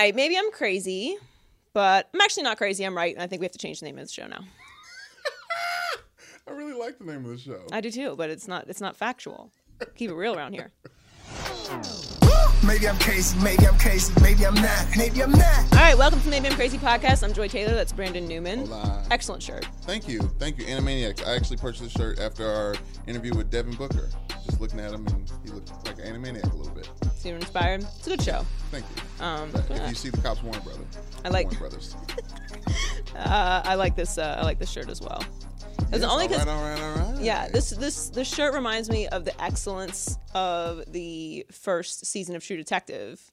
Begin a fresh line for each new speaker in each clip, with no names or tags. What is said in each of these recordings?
right, maybe I'm crazy, but I'm actually not crazy. I'm right, and I think we have to change the name of the show now.
I really like the name of the show.
I do too, but it's not it's not factual. Keep it real around here.
Maybe I'm crazy, maybe I'm crazy, maybe I'm not, maybe I'm not.
All right, welcome to Maybe I'm Crazy podcast. I'm Joy Taylor. That's Brandon Newman.
Hola.
Excellent shirt.
Thank you. Thank you, Animaniacs. I actually purchased the shirt after our interview with Devin Booker. Just looking at him, and he looked like an Animaniac a little bit.
Super inspired. It's a good show.
Thank you.
Um,
But if you see the cops, Warner Brother.
I like-
Warner Brothers.
Uh, I like this. Uh, I like this shirt as well. It's
Yes,
only because
right, all right, all right.
yeah, this this this shirt reminds me of the excellence of the first season of True Detective.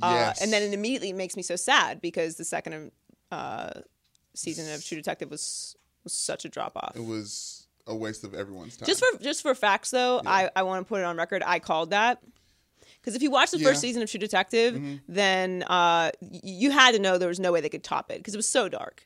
Uh,
Yes.
and then it immediately makes me so sad because the second uh, season of True Detective was was such a drop off.
it was a waste of everyone's time.
Just for just for facts though, I, I want to put it on record. I called that because if you watch the first
Yeah. Mm-hmm.
season of True Detective, then uh, you had to know there was no way they could top it because it was so dark.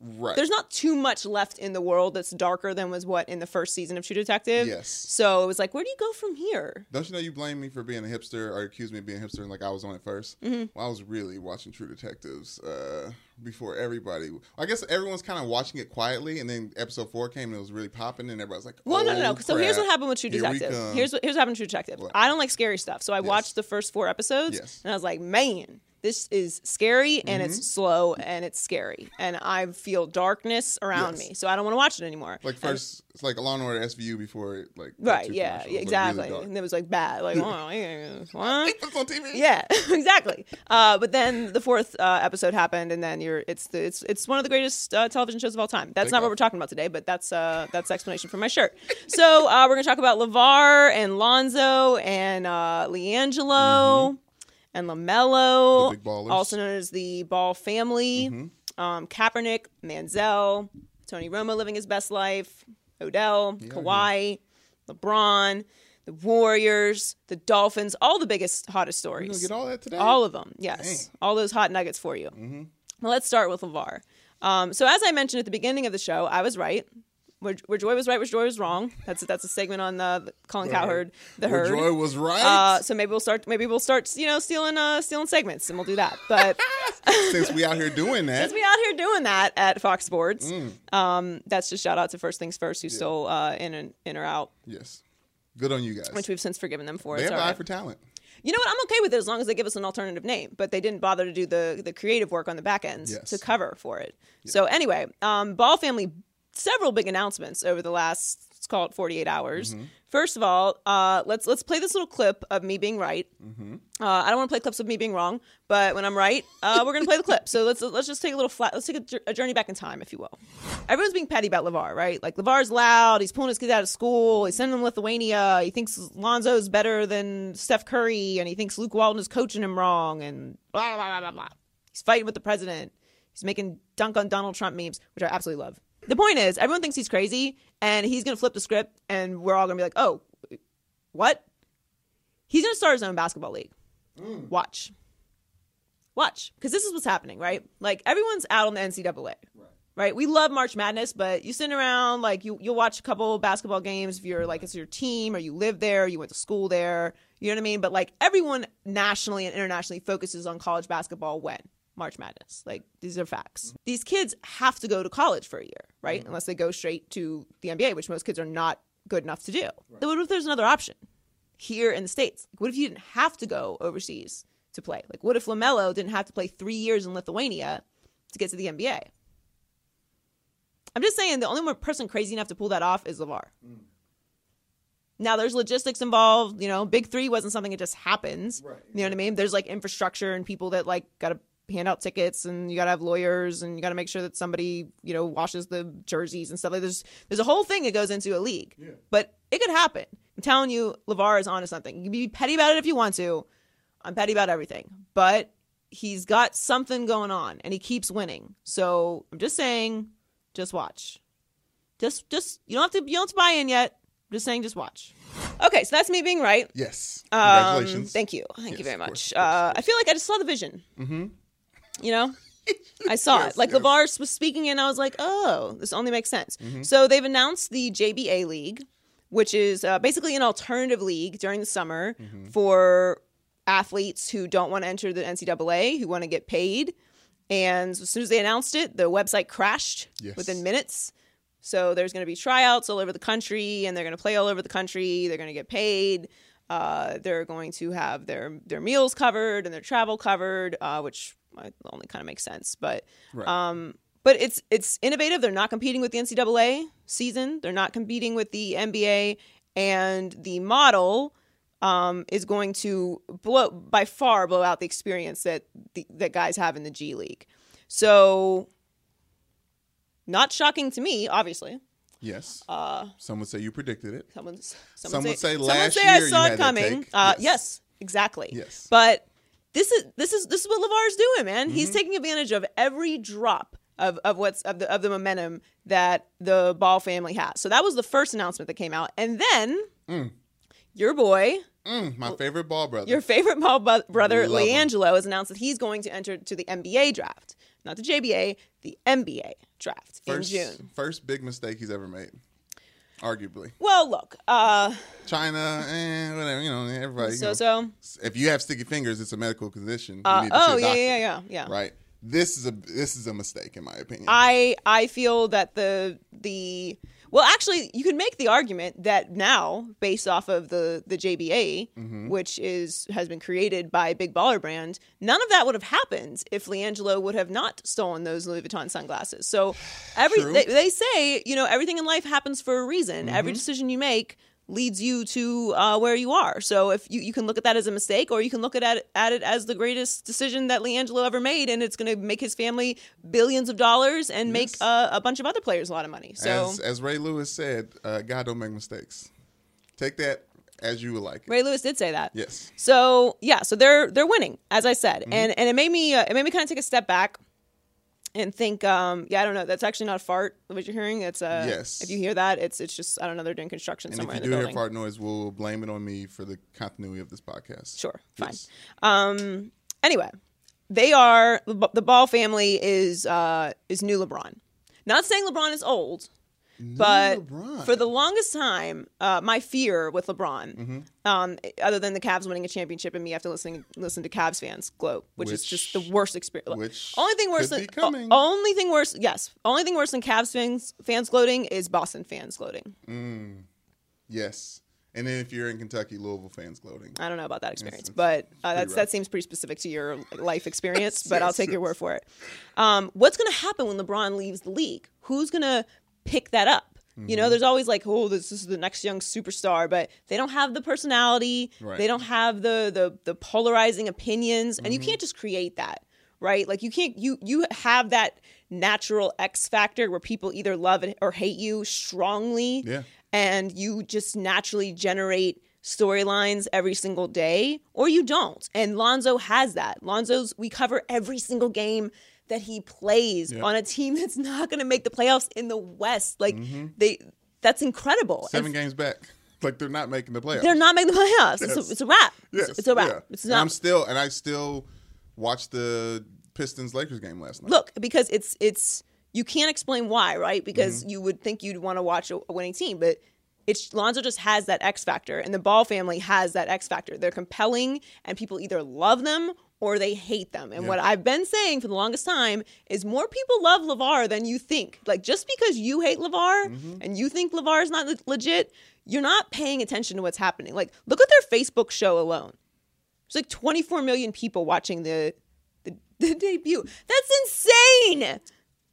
Right.
There's not too much left in the world that's darker than was what in the first season of True Detective.
Yes.
So it was like, where do you go from here?
Don't you know you blame me for being a hipster or accuse me of being a hipster and like I was on it 1st
Mm-hmm.
Well, I was really watching True Detectives uh, before everybody. I guess everyone's kind of watching it quietly, and then episode four came and it was really popping, and everybody's like,
Well, no, no,
"Oh,
no. So here's what happened with True
Here
Detective.
come."
Here's what here's what happened with True Detective.
What?
I don't like scary stuff, so I watched the first four episodes,
Yes.
and I was like, man, this is scary and
Mm-hmm.
it's slow and it's scary, and I feel darkness around
Yes.
me, so I don't want to watch it anymore.
like
And-
first, it's like a Law and Order SVU before it like
right? Yeah,
was, like,
exactly.
really
and it was like bad, like oh, yeah, what?
This on TV.
Yeah, exactly. Uh, but then the fourth uh, episode happened, and then you're it's the, it's it's one of the greatest uh, television shows of all time. That's
Take
not what we're talking about today, but that's uh, that's explanation for my shirt. So uh, we're gonna talk about LaVar and Lonzo and uh, LiAngelo and LaMelo,
The big ballers.
also known as the Ball family. Um, Kaepernick, Manziel, Tony Romo living his best life, Odell, Kawhi, LeBron. The Warriors, the Dolphins, all the biggest, hottest stories.
get all that today?
All of them, yes.
Dang. Mm-hmm.
All those hot nuggets for you. Well, let's start with LaVar. Um, so, as I mentioned at the beginning of the show, I was right. Where, where Joy was right, where Joy was wrong. That's that's a segment on the Colin Cowherd, the
Where. Joy was right.
Uh, so maybe we'll start. Maybe we'll start. You know, stealing uh, stealing segments, and we'll do that. But
Since we out here doing that,
since we out here doing that at Fox Sports,
Mm.
um, that's just shout out to First Things First, who's stole uh, in and in or out,
yes, good on you guys.
which we've since forgiven them for.
they
It's
have an eye
right.
for talent.
You know what? I'm okay with it as long as they give us an alternative name. But they didn't bother to do the the creative work on the back ends
Yes.
to cover for it. So anyway, um, Ball family, several big announcements over the last let's call it 48 hours.
Mm-hmm.
First of all, uh, let's let's play this little clip of me being right.
Mm-hmm.
Uh, I don't want to play clips of me being wrong, but when I'm right, uh, we're gonna play the clip. So let's let's just take a little flat. Let's take a, a journey back in time, if you will. Everyone's being petty about LaVar, right? Like LaVar's loud. He's pulling his kids out of school. He's sending them to Lithuania. He thinks Lonzo's better than Steph Curry, and he thinks Luke Walton is coaching him wrong, and blah blah blah blah blah. He's fighting with the president. He's making dunk on Donald Trump memes, which I absolutely love. The point is, everyone thinks he's crazy, and he's gonna flip the script, and we're all gonna be like, "Oh, what?" He's gonna start his own basketball league. Mm. Watch, watch, because this is what's happening, right? Like everyone's out on the NCAA, right? We love March Madness, but you sit around like you you'll watch a couple basketball games if you're like it's your team or you live there, or you went to school there, you know what I mean? But like everyone nationally and internationally focuses on college basketball when March Madness. Like these are facts. These kids have to go to college for a year, right? Mm-hmm. Unless they go straight to the NBA, which most kids are not good enough to do. Then what if there's another option here in the states? Like, what if you didn't have to go overseas to play? Like, what if LaMelo didn't have to play three years in Lithuania to get to the NBA? I'm just saying the only one person crazy enough to pull that off is LaVar. Mm. Now there's logistics involved, you know, big three wasn't something that just happens.
Right,
You know what I mean? There's like infrastructure and people that like gotta hand out tickets and you gotta have lawyers and you gotta make sure that somebody, you know, washes the jerseys and stuff like there's there's a whole thing that goes into a league. But it could happen. I'm telling you, LaVar is onto something. You can be petty about it if you want to. I'm petty about everything. But he's got something going on and he keeps winning. So I'm just saying, just watch. Just just you don't have to you don't have to buy in yet. I'm just saying just watch. Okay, so that's me being right.
Yes,
Um,
congratulations.
thank you. Thank
Yes,
you very much.
course, of course,
uh, I feel like I just saw the vision. Mm-hmm. You know? I saw
Yes,
it. Like
yes.
LaVar was speaking, and I was like, oh, this only makes sense.
Mm-hmm.
So they've announced the JBA League, which is uh, basically an alternative league during the summer
Mm-hmm.
for athletes who don't want to enter the NCAA, who want to get paid. And as soon as they announced it, the website crashed
Yes.
within minutes. So there's going to be tryouts all over the country, and they're going to play all over the country. They're going to get paid. Uh, they're going to have their their meals covered and their travel covered, uh, which uh, only kind of makes sense. But
Right.
um, but it's it's innovative. They're not competing with the NCAA season. They're not competing with the NBA, and the model um, is going to blow by far blow out the experience that the, that guys have in the G League. So, not shocking to me, obviously.
yes.
Uh,
Some would say you predicted it.
someone's
Some
someone
would say
someone
last
say I saw
you
it coming. Uh,
Yes.
yes. exactly.
Yes.
but this is this is this is what LaVar's doing, man. He's
Mm-hmm.
taking advantage of every drop of, of what's of the of the momentum that the Ball family has. So that was the first announcement that came out, and then your boy,
Mm, my favorite ball brother.
your favorite Ball bu- brother,
Love him.
LiAngelo, has announced that he's going to enter to the NBA draft, not the JBA, the NBA draft
first,
in June.
First big mistake he's ever made. Arguably.
Well, look, uh,
China, eh, whatever, you know, everybody. you
so
know.
so.
If you have sticky fingers, it's a medical condition. You
Uh,
need to
oh yeah, yeah, yeah, yeah.
Right. This is a this is a mistake in my opinion.
I I feel that the the well actually you can make the argument that now based off of the the JBA
Mm-hmm.
which is has been created by Big Baller Brand none of that would have happened if LiAngelo would have not stolen those Louis Vuitton sunglasses. So every they, they say you know everything in life happens for a reason.
Mm-hmm.
Every decision you make leads you to uh, where you are. So if you, you can look at that as a mistake, or you can look at it, at it as the greatest decision that LiAngelo ever made, and it's going to make his family billions of dollars and make uh, a bunch of other players a lot of money. So
as as Ray Lewis said, uh, God don't make mistakes. Take that as you would like it.
Ray Lewis did say that.
Yes.
So yeah, so they're they're winning, as I said,
Mm-hmm.
and and it made me uh, it made me kind of take a step back and think, um, yeah, I don't know, that's actually not a fart. What you're hearing? It's uh,
Yes.
If you hear that, it's it's just I don't know, they're doing construction
And if you
in
do
the
hear
building.
fart noise, we'll blame it on me for the continuity of this podcast.
Sure, fine. Um. Anyway, they are the the Ball family is uh is new LeBron. Not saying LeBron is old, but
LeBron.
for the longest time, uh, my fear with LeBron,
Mm-hmm.
um, other than the Cavs winning a championship and me have to listen to Cavs fans gloat, which, is just the worst experience.
which
only thing worse than o- only thing worse, yes, only thing worse than Cavs fans fans gloating is Boston fans gloating.
Yes. And then if you're in Kentucky, Louisville fans gloating.
I don't know about that experience,
it's
but uh, that's that seems pretty specific to your life experience. but I'll take your word for it. Um, what's going to happen when LeBron leaves the league? Who's going to pick that up? You
Mm-hmm.
know, there's always like, oh, this, is the next young superstar, but they don't have the personality.
Right.
They don't have the the the polarizing opinions, and you
Mm-hmm.
can't just create that, right? Like you can't you you have that natural X factor where people either love it or hate you strongly
Yeah.
and you just naturally generate storylines every single day or you don't and lonzo has that lonzo's we cover every single game that he plays
Yeah.
on a team that's not going to make the playoffs in the west like they that's incredible
Mm-hmm. Seven
And
games back. Like they're not making the playoffs.
they're not making the playoffs it's, a, it's a wrap
Yes.
it's, it's a wrap
yeah.
it's
And
not
I'm still and I still watched the Pistons Lakers game last night.
look because it's it's you can't explain why right because
Mm-hmm.
you would think you'd want to watch a, a winning team but it's Lonzo just has that X factor and the Ball family has that X factor they're compelling and people either love them or they hate them and what I've been saying for the longest time is more people love LaVar than you think like just because you hate LaVar
Mm-hmm.
and you think LaVar is not le- legit you're not paying attention to what's happening like look at their Facebook show alone there's like 24 million people watching the the, the debut. That's insane.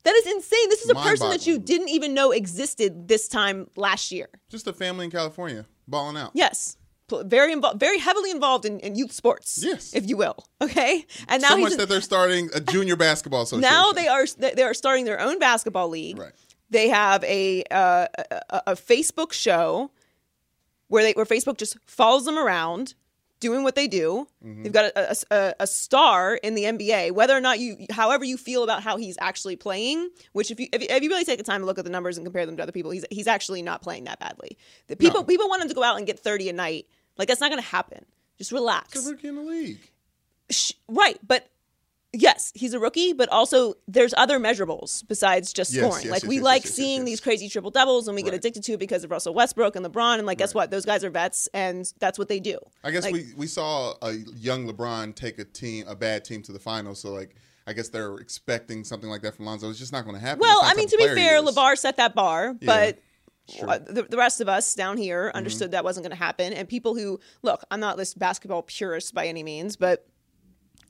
That is insane. This is a person that you didn't even know existed this time last year.
Just a family in California balling out.
Yes. Very involved, very heavily involved in, in youth sports,
Yes.
if you will. Okay, and now
so much that they're starting a junior basketball association.
now they are they are starting their own basketball league.
Right.
They have a, uh, a a- Facebook show where they where Facebook just follows them around doing what they do.
Mm-hmm.
They've got a, a- a, star in the NBA. Whether or not you, however you feel about how he's actually playing, which if you if you, if you really take the time to look at the numbers and compare them to other people, he's he's actually not playing that badly. The people
No.
people want him to go out and get thirty a night. Like that's not going to happen. Just relax.
He's a rookie in the league.
Sh- right, but yes, he's a rookie, but also there's other measurables besides just
Yes,
scoring.
yes,
like
yes,
we like seeing these crazy triple doubles, and we get addicted to it because of Russell Westbrook and LeBron. And like, guess
Right.
what? Those guys are vets, and that's what they do.
I guess
Like-
we, we saw a young LeBron take a team a bad team to the finals, so like I guess they're expecting something like that from Lonzo. It's just not going to happen.
Well, I mean, to be fair. LaVar set that bar, but
Sure.
uh, the, the rest of us down here
Mm-hmm.
understood that wasn't going to happen. And people who look, I'm not this basketball purist by any means, but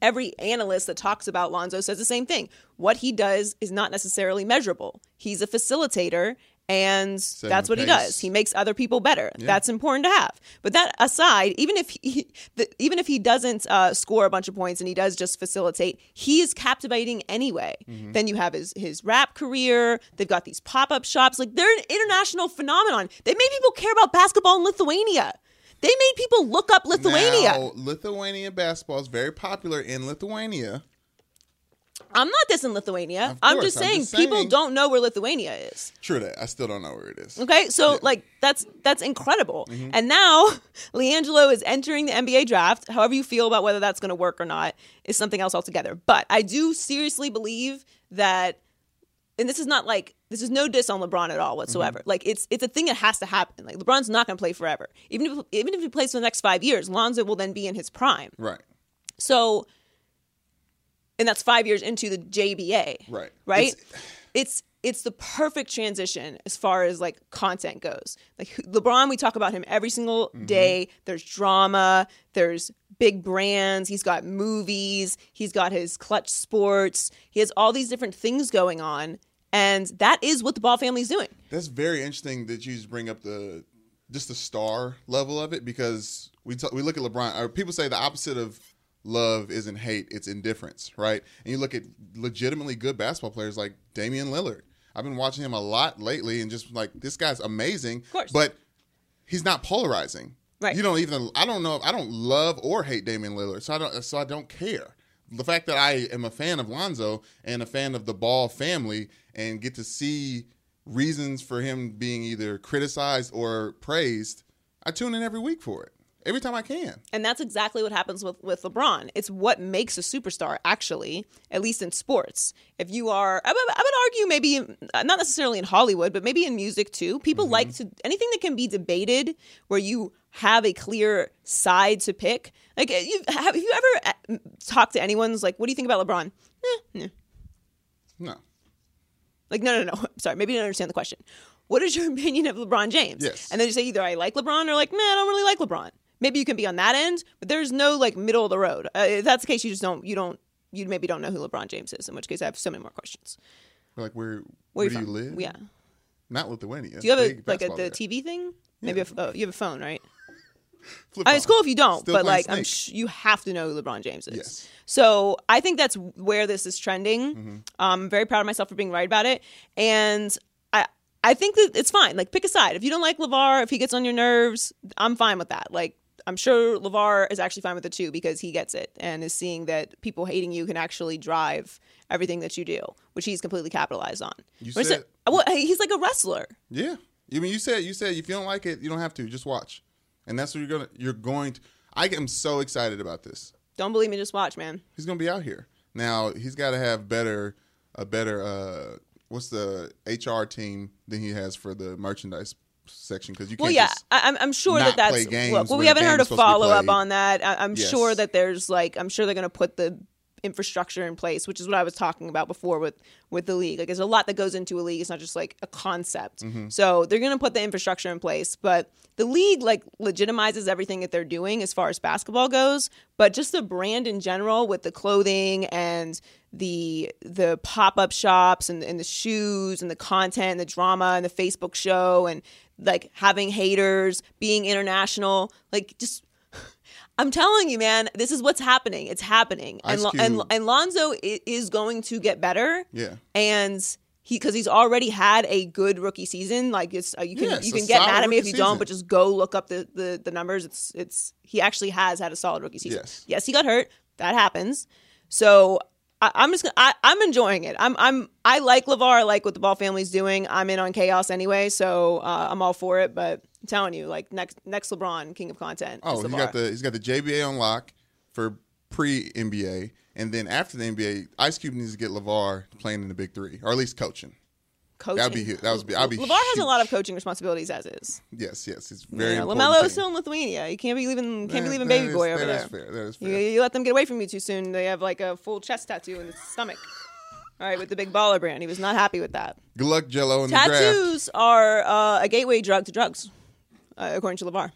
every analyst that talks about Lonzo says the same thing. What he does is not necessarily measurable. He's a facilitator. And that's
the
what he does. He makes other people better. That's important to have. But that aside, even if he, the, even if he doesn't uh, score a bunch of points and he does just facilitate, he is captivating anyway.
Mm-hmm.
Then you have his his rap career. They've got these pop up shops. Like they're an international phenomenon. They made people care about basketball in Lithuania. They made people look up Lithuania.
Now, Lithuanian basketball is very popular in Lithuania.
I'm not dissing Lithuania.
Of
I'm just
I'm
saying
just
people don't know where Lithuania is.
True that. I still don't know where it is.
Okay, so
Yeah. Mm-hmm.
like that's that's incredible. And now LiAngelo is entering the NBA draft. However you feel about whether that's going to work or not is something else altogether. But I do seriously believe that and this is not like this is no diss on LeBron at all whatsoever.
Mm-hmm.
Like it's it's a thing that has to happen. Like LeBron's not going to play forever. Even if even if he plays for the next 5 years, Lonzo will then be in his prime.
Right.
So and that's 5 years into the JBA.
Right.
Right?
It's-
It's it's the perfect transition as far as like content goes. Like LeBron, we talk about him every single
Mm-hmm.
day. There's drama, there's big brands, he's got movies, he's got his clutch sports. He has all these different things going on. And that is what the Ball family's doing.
That's very interesting that you just bring up the just the star level of it because we talk, we look at LeBron. Or people say the opposite of love isn't hate; it's indifference, right? And you look at legitimately good basketball players like Damian Lillard. I've been watching him a lot lately, and just like this guy's amazing. But he's not polarizing.
Right.
You don't even. I don't know. I don't love or hate Damian Lillard, so I don't. So I don't care. The fact that I am a fan of Lonzo and a fan of the Ball family, and get to see reasons for him being either criticized or praised, I tune in every week for it. Every time I can.
And that's exactly what happens with, with LeBron. It's what makes a superstar, actually, at least in sports. If you are, I would, I would argue maybe, uh, not necessarily in Hollywood, but maybe in music too. People like to, anything that can be debated where you have a clear side to pick. Like, uh, you have, have you ever uh, talked to anyone's like, what do you think about LeBron? Eh, nah.
No.
Like, no, no, no. Sorry, maybe you don't understand the question. What is your opinion of LeBron James?
Yes.
And then you say either I like LeBron or like, man, I don't really like LeBron. Maybe you can be on that end, but there's no like middle of the road. Uh, if that's the case, you just don't, you don't, you maybe don't know who LeBron James is. In which case, I have so many more questions.
Like where?
Where,
Where,
you
do
from?
you live?
Yeah.
Not Lithuania.
Do you have a like a, the
there.
TV thing? Maybe a, oh, you have a phone, right? I mean, it's cool if you don't,
Still
but like I'm sh- you have to know who LeBron James is.
Yes.
So I think that's where this is trending.
Mm-hmm.
Um, I'm very proud of myself for being right about it, and I I think that it's fine. Like pick a side. If you don't like LaVar, if he gets on your nerves, I'm fine with that. Like I'm sure LaVar is actually fine with it too because he gets it and is seeing that people hating you can actually drive everything that you do, which he's completely capitalized on.
You said-
well, he's like a wrestler.
Yeah. I mean, you said you said if you don't like it, you don't have to. Just watch, and that's what you're gonna. You're going to. I am so excited about this.
Don't believe me, just watch, man.
He's gonna be out here now. He's got to have better, a better. uh What's the HR team than he has for the merchandise section? Because you can't
Well, yeah. I, I'm- I'm sure that that's well, well, we haven't heard a
is supposed to be
follow up on that. I, I'm
Yes.
sure that there's like I'm sure they're going to put the infrastructure in place, which is what I was talking about before with with the league. Like, there's a lot that goes into a league. It's not just like a concept.
Mm-hmm.
So they're going to put the infrastructure in place, but the league like legitimizes everything that they're doing as far as basketball goes. But just the brand in general, with the clothing and the the pop up shops and, and the shoes and the content and the drama and the Facebook show and like having haters, being international, like just I'm telling you, man, this is what's happening. It's happening, and and and Lonzo is going to get better.
Yeah.
and he because he's already had a good rookie season. Like it's uh, you can
Yeah,
you can get mad at me if you don't, but just go look up the, the the numbers. It's it's he actually has had a solid rookie season.
Yes.
yes, he got hurt. That happens. So. I, I'm just gonna, I, I'm enjoying it. I'm I'm I like LaVar. I like what the Ball family's doing. I'm in on chaos anyway, so uh, I'm all for it. But I'm telling you, like next next LeBron, king of content.
Oh, he's got the he's got the JBA on lock for pre NBA, And then after the NBA, Ice Cube needs to get LaVar playing in the Big Three, or at least coaching.
Coaching.
That'd be that would be- I'd be
LaVar has a lot of coaching responsibilities as is.
Yes, yes, it's
You
very.
know,
important
LaMelo's still in Lithuania. You can't be leaving can't be
That-
leaving baby
is-
boy over
that
there.
fair. That is
You,
fair.
you let them get away from you too soon. They have like a full chest tattoo in the stomach. All right, with the big baller brand. He was not happy with that.
Good luck, Gelo, in the.
Tattoos are uh, a gateway drug to drugs, uh, according to LaVar.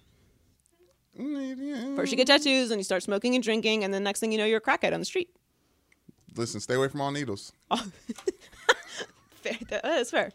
First you get tattoos, and you start smoking and drinking, and then next thing you know, you're a crackhead on the street.
Listen, stay away from all needles.
Oh, fair. That is fair.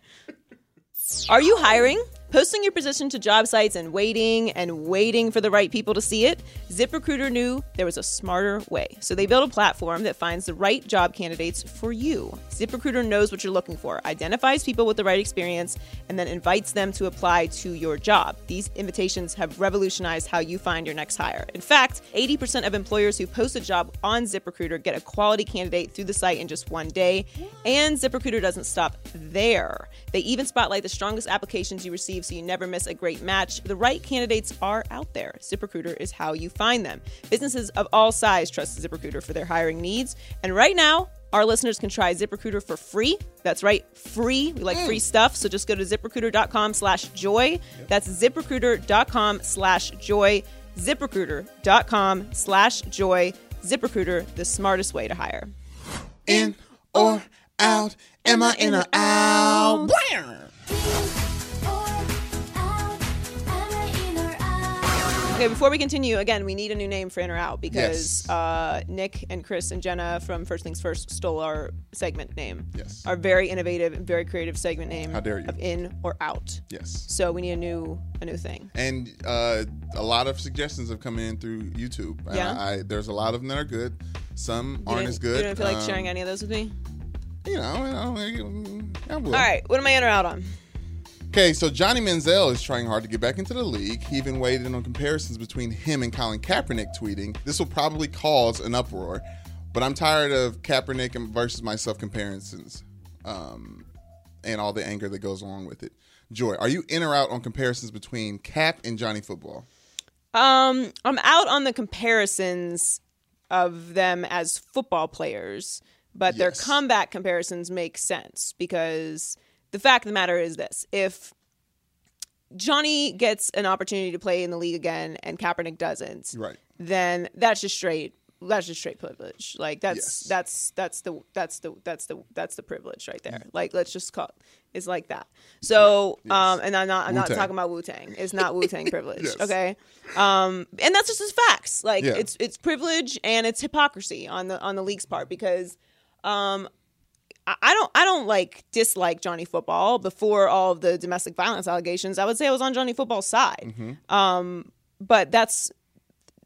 Are you hiring? Posting your position to job sites and waiting and waiting for the right people to see it? ZipRecruiter knew there was a smarter way. So they built a platform that finds the right job candidates for you. ZipRecruiter knows what you're looking for, identifies people with the right experience, and then invites them to apply to your job. These invitations have revolutionized how you find your next hire. In fact, 80% of employers who post a job on ZipRecruiter get a quality candidate through the site in just one day. And ZipRecruiter doesn't stop there. They even spotlight the strongest applications you receive so you never miss a great match. The right candidates are out there. ZipRecruiter is how you find them. Businesses of all size trust ZipRecruiter for their hiring needs. And right now, our listeners can try ZipRecruiter for free. That's right, free. We like mm. free stuff. So just go to ziprecruiter.com slash joy. That's ziprecruiter.com slash joy. ZipRecruiter.com slash joy. ZipRecruiter, the smartest way to hire.
In or out? Am I in or out?
Okay, before we continue, again, we need a new name for In or Out because
Yes.
uh, Nick and Chris and Jenna from First Things First stole our segment name.
Yes.
Our very innovative and very creative segment name.
How dare you.
Of In or Out.
Yes.
So we need a new a new thing.
And uh, a lot of suggestions have come in through YouTube. And
Yeah?
I, I, there's a lot of them that are good. Some
You
aren't
didn't-
as good.
You don't feel like
Um,
sharing any of those with me?
You know, you know, I will.
All right, what am I in or out on?
Okay, so Johnny Manziel is trying hard to get back into the league. He even weighed in on comparisons between him and Colin Kaepernick tweeting. This will probably cause an uproar, but I'm tired of Kaepernick versus myself comparisons um, and all the anger that goes along with it. Joy, are you in or out on comparisons between Cap and Johnny Football?
Um, I'm out on the comparisons of them as football players, but their
Yes.
comeback comparisons make sense because the fact of the matter is this: if Johnny gets an opportunity to play in the league again and Kaepernick doesn't,
Right.
then that's just straight that's just straight privilege. Like that's
Yes.
that's that's the that's the that's the that's the privilege right there. Like let's just call it's like that. So um and I'm not I'm not
Wu-Tang.
talking about Wu Tang. It's not Wu Tang privilege.
Yes.
Okay. Um and that's just as facts. Like
Yeah.
it's it's privilege and it's hypocrisy on the on the league's part because um I don't I don't like dislike Johnny Football before all of the domestic violence allegations. I would say I was on Johnny Football's side. Um but that's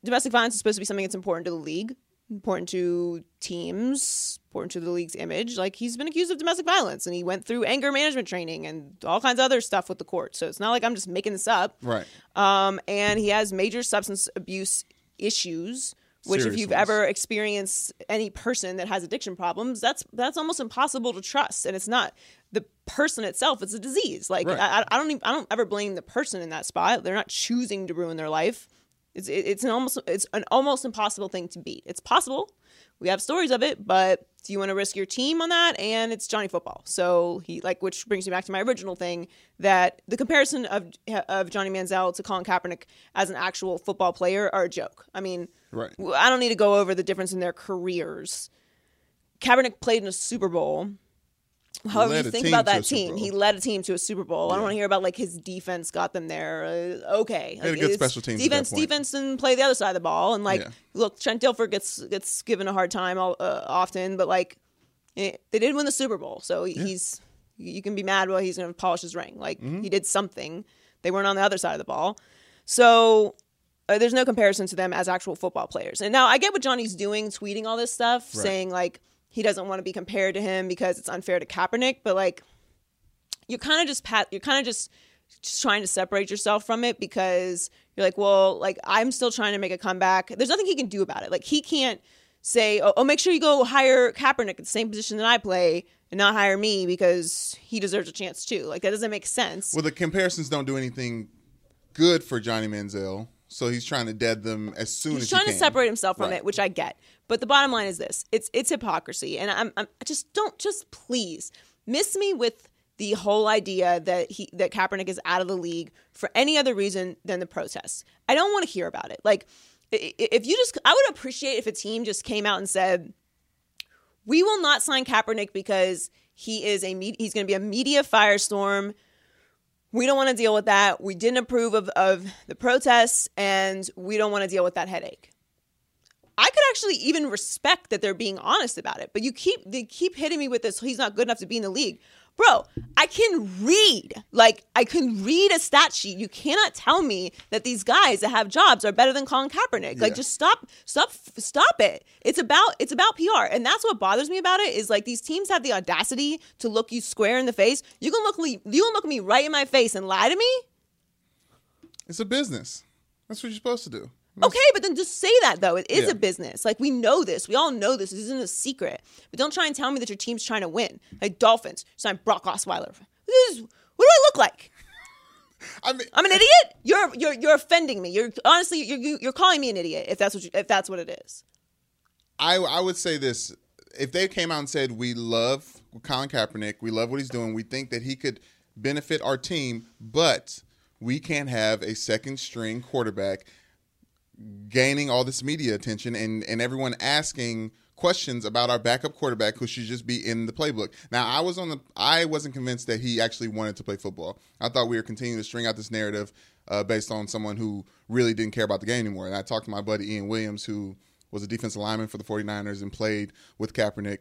domestic violence is supposed to be something that's important to the league, important to teams, important to the league's image. Like he's been accused of domestic violence and he went through anger management training and all kinds of other stuff with the court. So it's not like I'm just making this up.
Right.
Um, and he has major substance abuse issues. Which, if you've ever experienced any person that has addiction problems, that's that's almost impossible to trust. And it's not the person itself; it's a disease. Like
Right.
I, I don't even, I don't ever blame the person in that spot. They're not choosing to ruin their life. It's it, it's an almost it's an almost impossible thing to beat. It's possible. We have stories of it, but do you want to risk your team on that? And it's Johnny Football. So he like, which brings me back to my original thing that the comparison of of Johnny Manziel to Colin Kaepernick as an actual football player are a joke. I mean,
Right.
I don't need to go over the difference in their careers. Kaepernick played in a Super Bowl. However, you think about that team, he led a team to a Super Bowl. I don't want to hear about like his defense got them there. Uh, okay,
had a good special teams
Defense, defense, and play the other side of the ball. And like,
Yeah.
look, Trent Dilfer gets gets given a hard time all, uh, often, but like, eh, they did win the Super Bowl, so he's you can be mad while he's going to polish his ring. Like
Mm-hmm.
he did something. They weren't on the other side of the ball, so uh, there's no comparison to them as actual football players. And now I get what Johnny's doing, tweeting all this stuff,
Right.
saying like he doesn't want to be compared to him because it's unfair to Kaepernick, but like you're kind of just pat you're kind of just trying to separate yourself from it because you're like, well, like I'm still trying to make a comeback. There's nothing he can do about it. Like he can't say, oh, oh make sure you go hire Kaepernick at the same position that I play and not hire me because he deserves a chance too. Like that doesn't make sense.
Well, the comparisons don't do anything good for Johnny Manziel so he's trying to dead them as soon as
He's
as
trying
he
to separate himself from
Right.
it, which I get. But the bottom line is this: it's it's hypocrisy, and I'm, I'm I just don't just please miss me with the whole idea that he that Kaepernick is out of the league for any other reason than the protests. I don't want to hear about it. Like if you just, I would appreciate if a team just came out and said, "We will not sign Kaepernick because he is a he's going to be a media firestorm." We don't want to deal with that. We didn't approve of, of the protests and we don't want to deal with that headache. I could actually even respect that they're being honest about it, but you keep they keep hitting me with this he's not good enough to be in the league. Bro, I can read. Like I can read a stat sheet. You cannot tell me that these guys that have jobs are better than Colin Kaepernick. Like
Yeah.
just stop stop stop it. It's about it's about PR. And that's what bothers me about it is like these teams have the audacity to look you square in the face. You can look me you can look me right in my face and lie to me?
It's a business. That's what you're supposed to do.
Okay, but then just say that though. It is
Yeah.
a business. Like we know this. We all know this. This isn't a secret. But don't try and tell me that your team's trying to win. Like Dolphins sign Brock Osweiler. This is, what do I look like?
I mean,
I'm an idiot. You're you're you're offending me. You're honestly you're you- you're calling me an idiot if that's what you, if that's what it is.
I I would say this: if they came out and said we love Colin Kaepernick, we love what he's doing, we think that he could benefit our team, but we can't have a second string quarterback gaining all this media attention and and everyone asking questions about our backup quarterback who should just be in the playbook. Now, I was on the I wasn't convinced that he actually wanted to play football. I thought we were continuing to string out this narrative uh, based on someone who really didn't care about the game anymore. And I talked to my buddy Ian Williams who was a defensive lineman for the 49ers and played with Kaepernick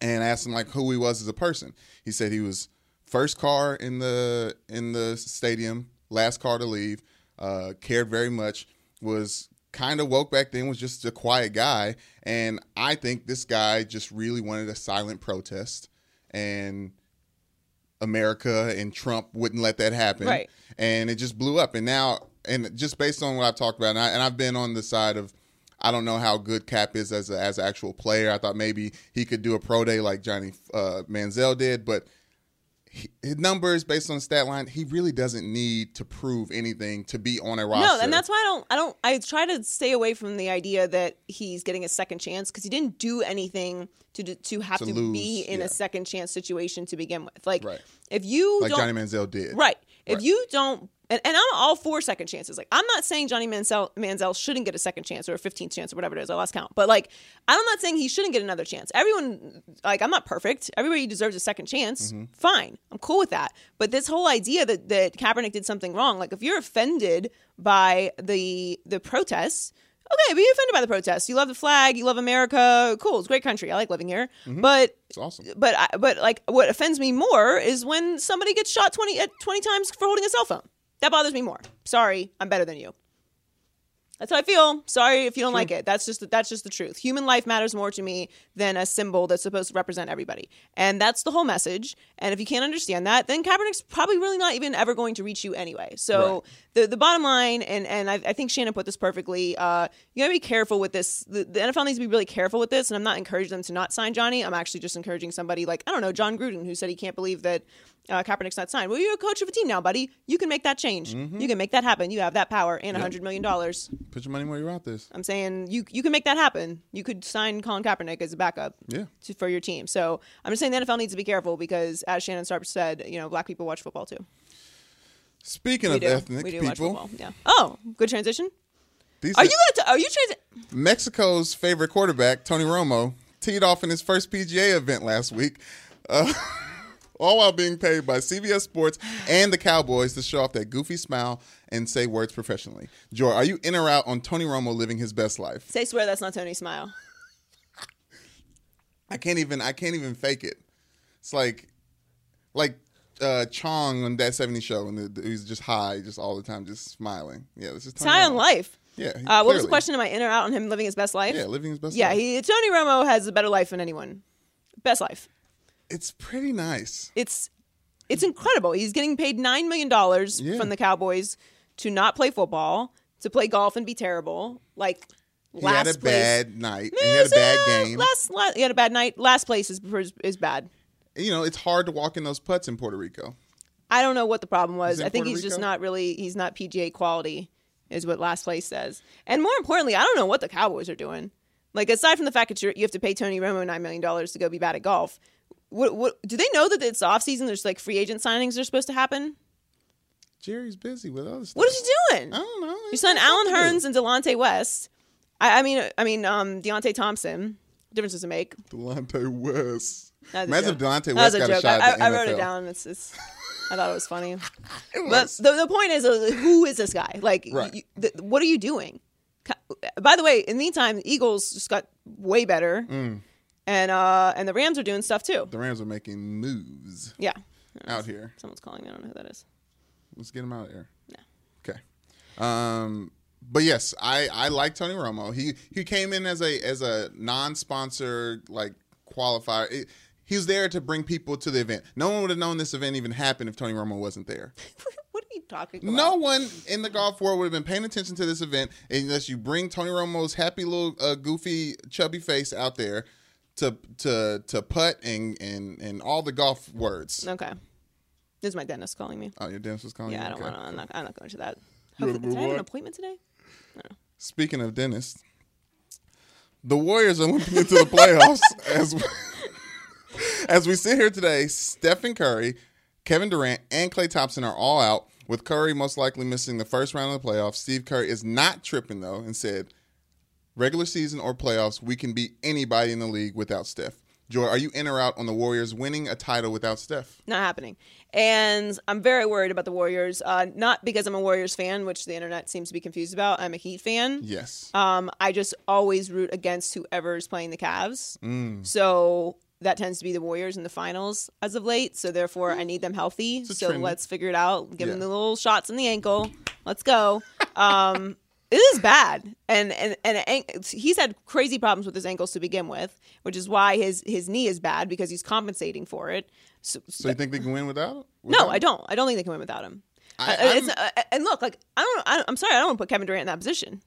and asked him like who he was as a person. He said he was first car in the in the stadium, last car to leave, uh, cared very much, was kind of woke back then, was just a quiet guy, and I think this guy just really wanted a silent protest, and America and Trump wouldn't let that happen,
Right.
And it just blew up, and now and just based on what I've talked about, and, I, and I've been on the side of. I don't know how good Cap is as a, as an actual player. I thought maybe he could do a pro day like Johnny uh, Manziel did, but he, his numbers based on the stat line, he really doesn't need to prove anything to be on a roster.
No, and that's why I don't. I don't. I try to stay away from the idea that he's getting a second chance because he didn't do anything to to have
To
to,
lose,
be in
yeah.
a second chance situation to begin with. Like,
Right.
if you
like
don't,
Johnny Manziel did.
right, if
Right.
you don't, and, and I'm all for second chances. Like, I'm not saying Johnny Manziel, Manziel shouldn't get a second chance or a 15th chance or whatever it is. I lost count, but like, I'm not saying he shouldn't get another chance. Everyone, like, I'm not perfect. Everybody deserves a second chance.
Mm-hmm.
Fine, I'm cool with that. But this whole idea that that Kaepernick did something wrong, like, if you're offended by the the protests. Okay, be offended by the protests. You love the flag. You love America. Cool. It's a great country. I like living here. Mm-hmm. But
It's awesome.
but I, but like what offends me more is when somebody gets shot 20 at 20 times for holding a cell phone. That bothers me more. Sorry, I'm better than you. That's how I feel. Sorry if you don't like it. That's just that's just the truth. Human life matters more to me than a symbol that's supposed to represent everybody. And that's the whole message. And if you can't understand that, then Kaepernick's probably really not even ever going to reach you anyway. So
Right.
the the bottom line, and and I, I think Shannon put this perfectly. Uh, you gotta be careful with this. The, the NFL needs to be really careful with this. And I'm not encouraging them to not sign Johnny. I'm actually just encouraging somebody like I don't know John Gruden who said he can't believe that uh, Kaepernick's not signed. Well, you're a coach of a team now, buddy. You can make that change.
Mm-hmm.
You can make that happen. You have that power and a hundred million dollars.
Put your money where your mouth is.
I'm saying you you can make that happen. You could sign Colin Kaepernick as a backup
Yeah.
to, for your team. So I'm just saying the NFL needs to be careful because, as Shannon Sharpe said, you know, black people watch football too.
Speaking
We
of
do.
ethnic
we do
people,
football. Yeah. Oh, good transition.
these
Are you gonna? T- are you transi-
Mexico's favorite quarterback, Tony Romo, teed off in his first PGA event last week, uh, all while being paid by CBS Sports and the Cowboys to show off that goofy smile and say words professionally. Joy, are you in or out on Tony Romo living his best life?
Say swear that's not Tony's Smile.
I can't even. I can't even fake it. It's like, like uh, Chong on that '70s show, and the, the- he's just high, just all the time, just smiling. Yeah, this is
It's
Tony
high on life.
Yeah, he-
Uh, what was the question? Am I in or out on him living his best life?
Yeah, living his best. Life.
Yeah,
life.
he, Tony Romo has a better life than anyone. Best life.
It's pretty nice.
It's it's incredible. He's getting paid nine million dollars
Yeah.
from the Cowboys to not play football, to play golf and be terrible. Like last place.
He
last
had a
place.
bad night. he had a bad game.
Last, la- he had a bad night. Last place is is, is bad.
you know, it's hard to walk in those putts in Puerto Rico.
I don't know what the problem was. I think
Puerto
he's just not really. He's not PGA quality is what last place says. And more importantly, I don't know what the Cowboys are doing. Like aside from the fact that you're, you have to pay Tony Romo nine million dollars to go be bad at golf, what, what do they know that it's off season? There's like free agent signings are supposed to happen.
Jerry's busy with other stuff.
What is he doing?
I don't know.
You signed Allen Hurns and Delonte West. I, I mean, I mean, um, Deonte Thompson. What difference does it make?
Delonte West.
That
Imagine if. Delonte
That
West
a
got a shot
I,
at the
I, I wrote it down. It's, it's I thought it was funny.
It
But
was.
the, the point is, uh, who is this guy? Like,
Right.
you, th- what are you doing? By the way, in the meantime, the Eagles just got way better,
Mm.
And uh, and the Rams are doing stuff too.
The Rams are making moves
Yeah,
out here.
someone's calling me. I don't know who that is.
Let's get him out of there.
No.
Okay. Um, but yes, I I like Tony Romo. He he came in as a as a non-sponsor like qualifier. It, he was there to bring people to the event. No one would have known this event even happened if Tony Romo wasn't there.
what are you talking about?
No one in the golf world would have been paying attention to this event unless you bring Tony Romo's happy little uh, goofy chubby face out there to to to putt and and and all the golf words.
Okay, this is my dentist calling me.
Oh, your dentist was calling
Yeah,
you.
I don't
Okay.
want to. I'm not. I'm not going to that. Hopefully, oh, did I have an appointment today?
Speaking of dentists, the Warriors are limping into the playoffs as we, as we sit here today. Stephen Curry, Kevin Durant, and Klay Thompson are all out, with Curry most likely missing the first round of the playoffs. Steve Kerr is not tripping though, and said, "Regular season or playoffs, we can beat anybody in the league without Steph." Joy, are you in or out on the Warriors winning a title without Steph?
not happening. And I'm very worried about the Warriors. Uh, not because I'm a Warriors fan, which the internet seems to be confused about. I'm a Heat fan.
Yes.
Um, I just always root against whoever is playing the Cavs.
Mm.
So that tends to be the Warriors in the finals as of late. So therefore, I need them healthy. So let's figure it out. Give them the little shots in the ankle. Let's go. Um, it is bad, and and and he's had crazy problems with his ankles to begin with, which is why his his knee is bad because he's compensating for it. So,
so you think they can win without? Him?
No,
without
I don't. I don't think they can win without him.
I-
Uh, it's, uh, and look, like I don't. I, I'm sorry, I don't want to put Kevin Durant in that position.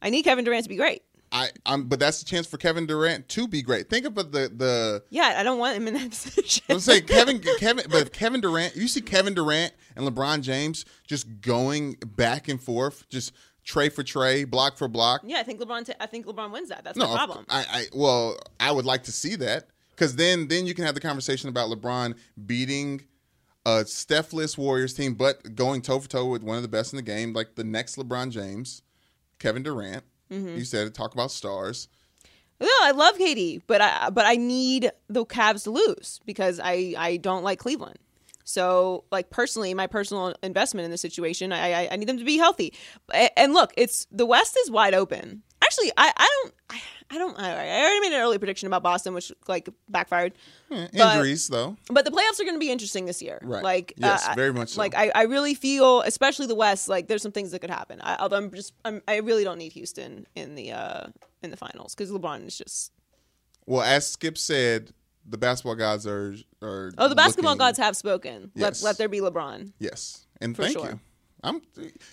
I need Kevin Durant to be great.
I, I'm, but that's the chance for Kevin Durant to be great. Think about the the
Yeah, I don't want him in that position.
Let's say Kevin, Kevin, but if Kevin Durant, you see Kevin Durant and LeBron James just going back and forth, just trey for trey, block for block.
yeah, I think LeBron. T- I think LeBron wins that. That's
No,
my problem.
I, I, well, I would like to see that because then, then you can have the conversation about LeBron beating a Stephless Warriors team, but going toe for toe with one of the best in the game, like the next LeBron James, Kevin Durant.
Mm-hmm.
You said it. Talk about stars.
no, I love Katie, but I but I need the Cavs to lose because I I don't like Cleveland. So, like personally, my personal investment in the situation, I I, I need them to be healthy. And look, it's the West is wide open. Actually, I I don't I, I don't I already made an early prediction about Boston, which like backfired.
Eh,
But-
Injuries though.
But the playoffs are going to be interesting this year.
Right.
Like,
Yes,
uh,
very much so.
Like, I, I really feel, especially the West, like there's some things that could happen. I, although I'm just, I'm, I really don't need Houston in the uh in the finals because LeBron is just.
Well, as Skip said, the basketball gods are are.
Oh, the basketball
looking-
gods have spoken.
Yes.
Let let there be LeBron.
Yes, and
For
thank
sure.
you. I'm.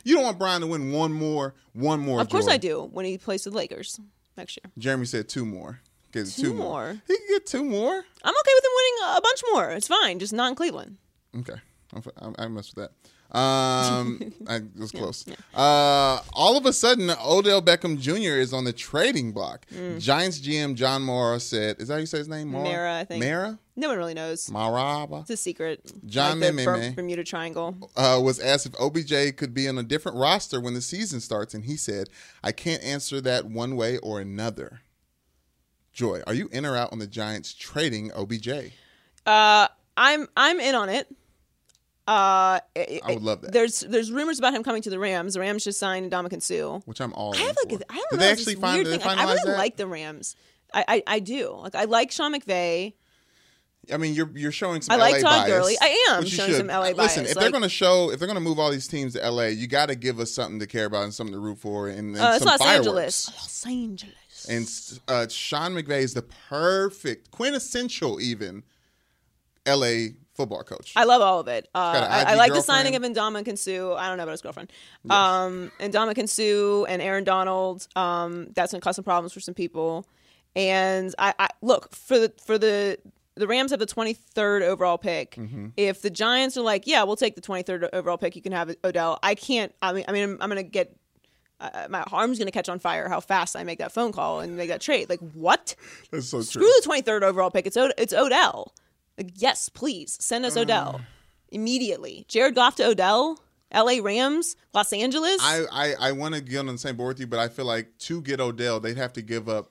You don't want Brian to win one more, one more.
Of course. I do when he plays with Lakers next year.
Jeremy said two more.
Two
two, more.
more?
He can get two more.
I'm okay with him winning a bunch more. It's fine, just not in Cleveland.
Okay, I'm, I'm, I messed with that. Um, I it was close. Uh, all of a sudden, Odell Beckham Jr. is on the trading block. Giants GM John Mara said, "Is that how you say his name? Mara,
Mm. Mara, I think.
Mara,
No one really knows.
Maraba."
It's a secret.
John
like
Meme.
Bermuda Triangle.
uh, was asked if OBJ could be on a different roster when the season starts, and he said, "I can't answer that one way or another." Joy, are you in or out on the Giants trading OBJ?
Uh, I'm I'm in on it. Uh, it-
I would love that.
There's there's rumors about him coming to the Rams. The Rams just signed Ndamukong Suh.
Which I'm all.
I have like a, I don't
Did
know.
they actually find?
weird
Did
thing. Like, I really
that?
like the Rams. I, I I do. Like I like Sean McVay.
I mean, you're you're showing some.
I like
LA
Todd
bias,
Gurley. I am showing
should.
some LA
Listen,
bias, Listen,
if they're going to show, if they're going to move all these teams to LA, you got to give us something to care about and something to root for, and, and
Uh,
some
Los
fireworks.
Angeles. Los Angeles.
And uh, Sean McVay is the perfect, quintessential, even LA football coach.
I love all of it. Uh, I, I like the signing of
girlfriend.
Ndamukong Suh. I don't know about his girlfriend. Um, Ndamukong Suh and Aaron Donald. Um, that's gonna cause some problems for some people. And I, I look for the for the the Rams have the 23rd overall pick.
Mm-hmm.
If the Giants are like, yeah, we'll take the 23rd overall pick, you can have Odell. I can't. I mean, I mean, I'm, I'm gonna get uh, my arm's going to catch on fire how fast I make that phone call and make that trade. Like what?
That's so
Screw
true.
the 23rd overall pick. It's Od- it's Odell. Like yes, please send us Odell mm. immediately. Jared Goff to Odell. L.A. Rams, Los Angeles.
I, I, I want to get on the same board with you, but I feel like to get Odell, they'd have to give up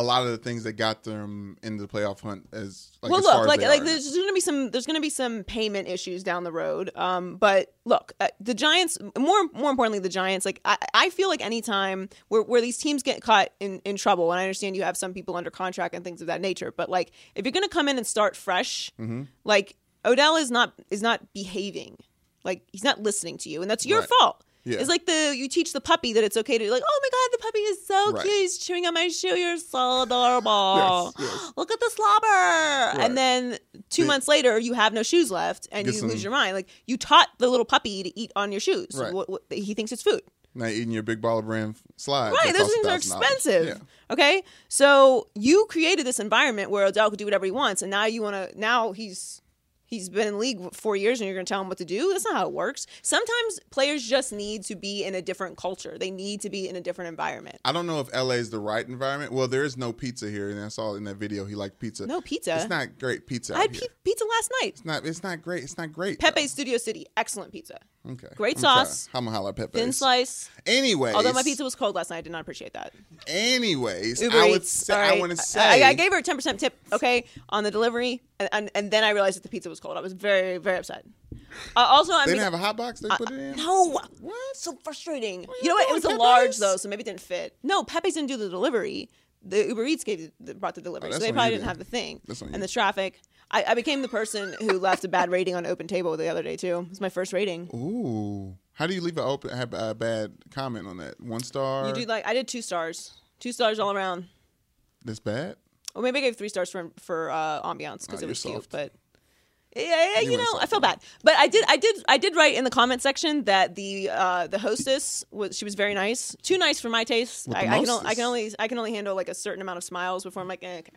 a lot of the things that got them into the playoff hunt. As like,
well,
as far
look,
as
like like
are.
there's going to be some there's going to be some payment issues down the road. Um, but look, uh, the Giants. More more importantly, the Giants. Like I, I feel like anytime where where these teams get caught in in trouble, and I understand you have some people under contract and things of that nature, but like if you're going to come in and start fresh,
Mm-hmm.
like Odell is not is not behaving. Like he's not listening to you, and that's your
Right.
fault.
Yeah.
It's like the you teach the puppy that it's okay to like, oh my god, the puppy is so
Right.
cute. He's chewing on my shoe. You're so adorable.
Yes, yes.
Look at the slobber. And then two
They-
months later, you have no shoes left, and you
some-
lose your mind. Like you taught the little puppy to eat on your shoes.
Right.
What, what, he thinks it's food.
now eating your big ball of brand slide.
Right, those things are expensive. Okay, so you created this environment where Odell could do whatever he wants, and now you want to. Now he's he's been in the league for four years, and you're going to tell him what to do. That's not how it works. Sometimes players just need to be in a different culture. They need to be in a different environment.
I don't know if LA is the right environment. Well, there is no pizza here, and I saw in that video he liked pizza.
No pizza.
It's not great pizza.
I had pi- pizza last night.
It's not. It's not great. It's not great.
Pepe
though.
Studio City, excellent pizza.
Okay.
Great
I'm
sauce.
I'm gonna holler Pepe.
Thin slice.
Anyway,
Although my pizza was cold last night, I did not appreciate that.
Anyways,
Uber
I would say I want to say
I, I gave her a ten percent tip, okay, on the delivery, and, and and then I realized that the pizza was cold. I was very very upset. Uh, also, I
they
mean,
didn't have a hot box. They put it in.
no,
What?
so frustrating.
you
You know what? It was a large though, so maybe it didn't fit. No, Pepe's didn't do the delivery. The Uber Eats gave the, brought the delivery,
Oh,
so they probably didn't
then.
have the thing. And the traffic. I, I became the person who left a bad rating on Open Table the other day too. It was my first rating.
Ooh. How do you leave a open have a bad comment on that? One star.
You do like I did two stars, two stars all around.
That's bad.
Well, maybe I gave three stars for for uh, ambiance because
Oh,
it was
you're
cute, but. Yeah, yeah, you
went
know,
soft
I felt bad, but I did, I did, I did write in the comment section that the uh, the hostess was she was very nice, too nice for my taste. I, I can, o- I can only, I can only handle like a certain amount of smiles before I'm like, eh, okay.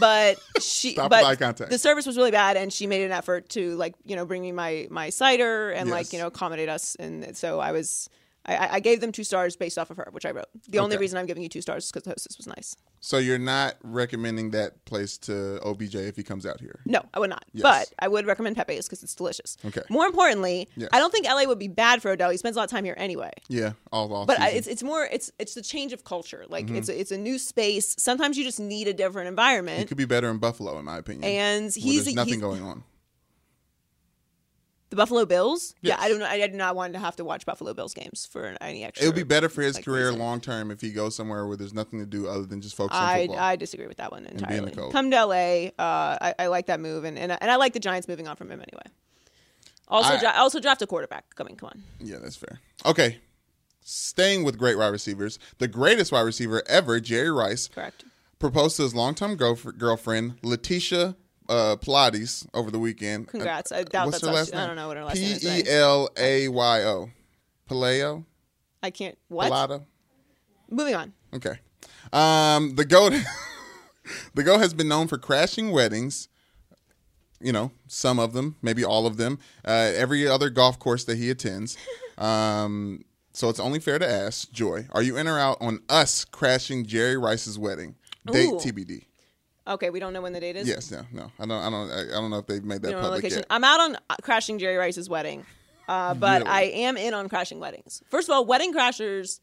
But she, but the service was really bad, and she made an effort to like you know bring me my my cider and like you know accommodate us, and so I was. I, I gave them two stars based off of her, which I wrote. The only reason I'm giving you two stars is because the hostess was nice.
So you're not recommending that place to OBJ if he comes out here.
No, I would not.
Yes.
But I would recommend Pepe's because it's delicious.
Okay.
More importantly,
Yes.
I don't think LA would be bad for Odell. He spends a lot of time here anyway.
Yeah, all all.
But I, it's it's more it's it's the change of culture. Like
Mm-hmm.
it's a, it's a new space. Sometimes you just need a different
he
environment.
could be better in Buffalo, in my opinion.
And he's-
nothing
he's-
going on.
The Buffalo Bills.
Yes.
Yeah, I don't know. I did not want to have to watch Buffalo Bills games for any extra.
It would be better for his
like,
career
reason.
long term if he goes somewhere where there's nothing to do other than just focus on
I,
football.
I disagree with that one entirely. Come to LA. Uh, I, I like that move, and, and and I like the Giants moving on from him anyway. Also,
I-
dra- also draft a quarterback. Coming, come on.
Yeah, that's fair. Okay. Staying with great wide receivers, the greatest wide receiver ever, Jerry Rice,
Correct.
proposed to his longtime girlf- girlfriend, Letitia uh, Pilates, over the weekend.
Congrats. I doubt
What's
that's
her last
she-
name?
I don't know what her last name is.
P E L A Y O. Paleo?
I can't. What?
Pilata?
Moving on.
Okay. Um, the goat, the goat has been known for crashing weddings. You know, some of them, maybe all of them. Uh, every other golf course that he attends. Um, so it's only fair to ask, Joy, are you in or out on us crashing Jerry Rice's wedding? Date
Ooh.
TBD.
Okay, we don't know when the date is.
Yes, no, no. I don't, I don't, I don't know if they've made that public
location.
yet.
I'm out on uh, crashing Jerry Rice's wedding, uh, but
Really?
I am in on crashing weddings. First of all, Wedding Crashers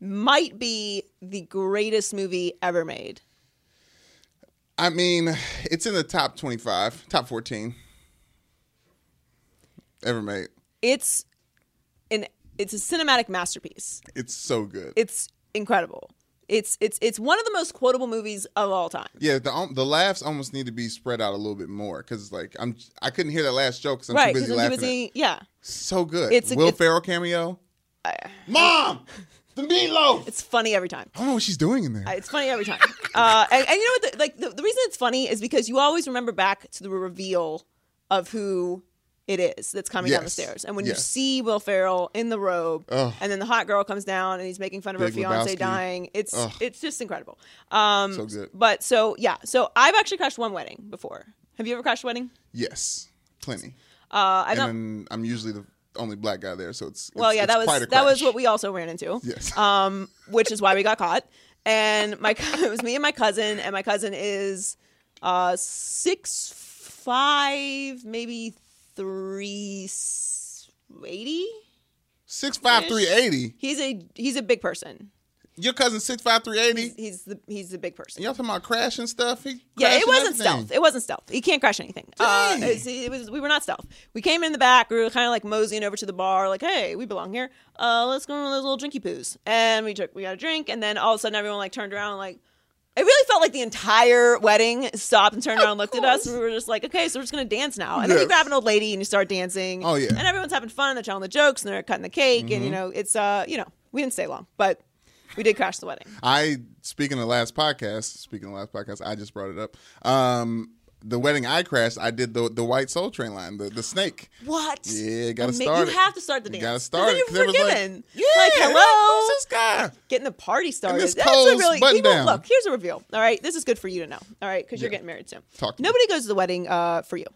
might be the greatest movie ever made.
I mean, it's in the top twenty-five, top fourteen ever made.
It's an it's a cinematic masterpiece.
It's so good.
It's incredible. It's it's it's one of the most quotable movies of all time.
Yeah, the um, the laughs almost need to be spread out a little bit more because it's like I'm I couldn't hear that last joke because I'm
right,
too busy laughing.
busy.
At,
Yeah,
so good.
It's a-
Will
it's-
Ferrell cameo. Mom, the meatloaf.
it's funny every time.
I don't know what she's doing in there.
Uh, It's funny every time. Uh, and, and you know what? The, like the, the reason it's funny is because you always remember back to the reveal of who it is that's coming down the stairs. And when you see Will Ferrell in the robe,
Ugh.
and then the hot girl comes down and he's making fun of her fiance
Lebowski.
dying, it's
Ugh.
it's just incredible. Um,
So good.
But so yeah, so I've actually crashed one wedding before. Have you ever crashed a wedding?
yes, plenty.
Uh, I've
and
not.
then I'm usually the only black guy there, so it's
Well, yeah,
it's
that was
quite a
that was what we also ran into.
Yes.
Um, which is why we got caught. And my it was me and my cousin, and my cousin is uh six five, maybe three eighty.
six five three eighty.
He's a he's a big person.
Your cousin six five three eighty.
He's the he's the big person.
Y'all talking about crashing stuff? He
Yeah, it wasn't
everything.
stealth. It wasn't stealth. He can't crash anything. Uh, it, was, it was- we were not stealth. We came in the back. We were kind of like moseying over to the bar, like, "Hey, we belong here. Uh, let's go on those little drinky poos." And we took, we got a drink, and then all of a sudden, everyone like turned around, like, it really felt like the entire wedding stopped and turned around and looked at us, and we were just like, "Okay, so we're just gonna dance now." And then you grab an old lady and you start dancing.
Oh, yeah.
and everyone's having fun. They're telling the jokes and they're cutting the cake,
Mm-hmm.
and you know, it's uh, you know, we didn't stay long, but we did crash the wedding.
I speaking of the last podcast. Speaking of the last podcast, I just brought it up. Um, the wedding I crashed, I did the the White Soul Train line, the the snake.
What?
Yeah, gotta
Ama-
start
You
it.
have to start the
You
dance.
gotta start it,
You're
was like. Yeah,
like hello.
Who's this guy?
getting the party started.
this
That's really people.
down.
Look, here's a reveal. All right, this is good for you to know. All right, because you're getting married soon.
Talk to me.
Nobody goes to the wedding uh, for you.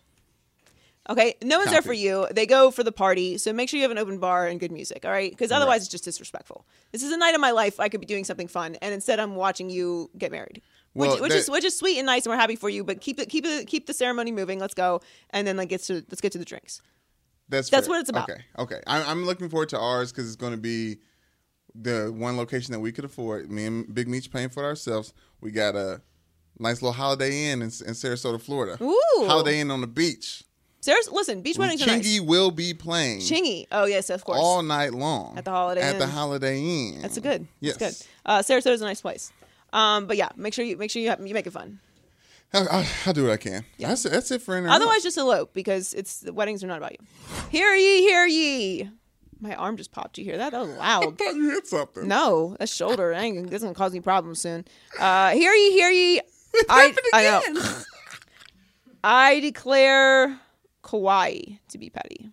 Okay, no one's there for you. They go for the party. So make sure you have an open bar and good music. All right, because otherwise it's just disrespectful. This is a night of my life. I could be doing something fun, and instead I'm watching you get married. Which,
Well,
which
that-
is which is sweet and nice, and we're happy for you. But keep it, keep it, keep the ceremony moving. Let's go, and then like get to let's get to the drinks.
That's
That's
fair.
what it's about.
Okay, okay. I'm, I'm looking forward to ours because it's going to be the one location that we could afford. Me and Big Meech paying for it ourselves. We got a nice little Holiday Inn in, in Sarasota, Florida.
Ooh.
Holiday Inn on the beach.
Sarah's, listen, beach weddings are nice.
Chingy will be playing
Chingy. Oh yes, of course.
all night long
At the Holiday
at the Holiday Inn.
That's a good.
Yes.
That's good. Uh, Sarasota's a nice place. Um, but yeah, make sure you make sure you have, you make it fun.
I, I, I'll do what I can. That's that's it for internet.
Otherwise, just elope because it's the weddings are not about you. Hear ye, hear ye. My arm just popped. You hear that? That was loud.
thought you hit something.
No, that's shoulder. That ain't, that's gonna cause me problems soon. Uh, hear ye, hear ye. I,
happened
I know.
again.
I declare Kawhi to be petty.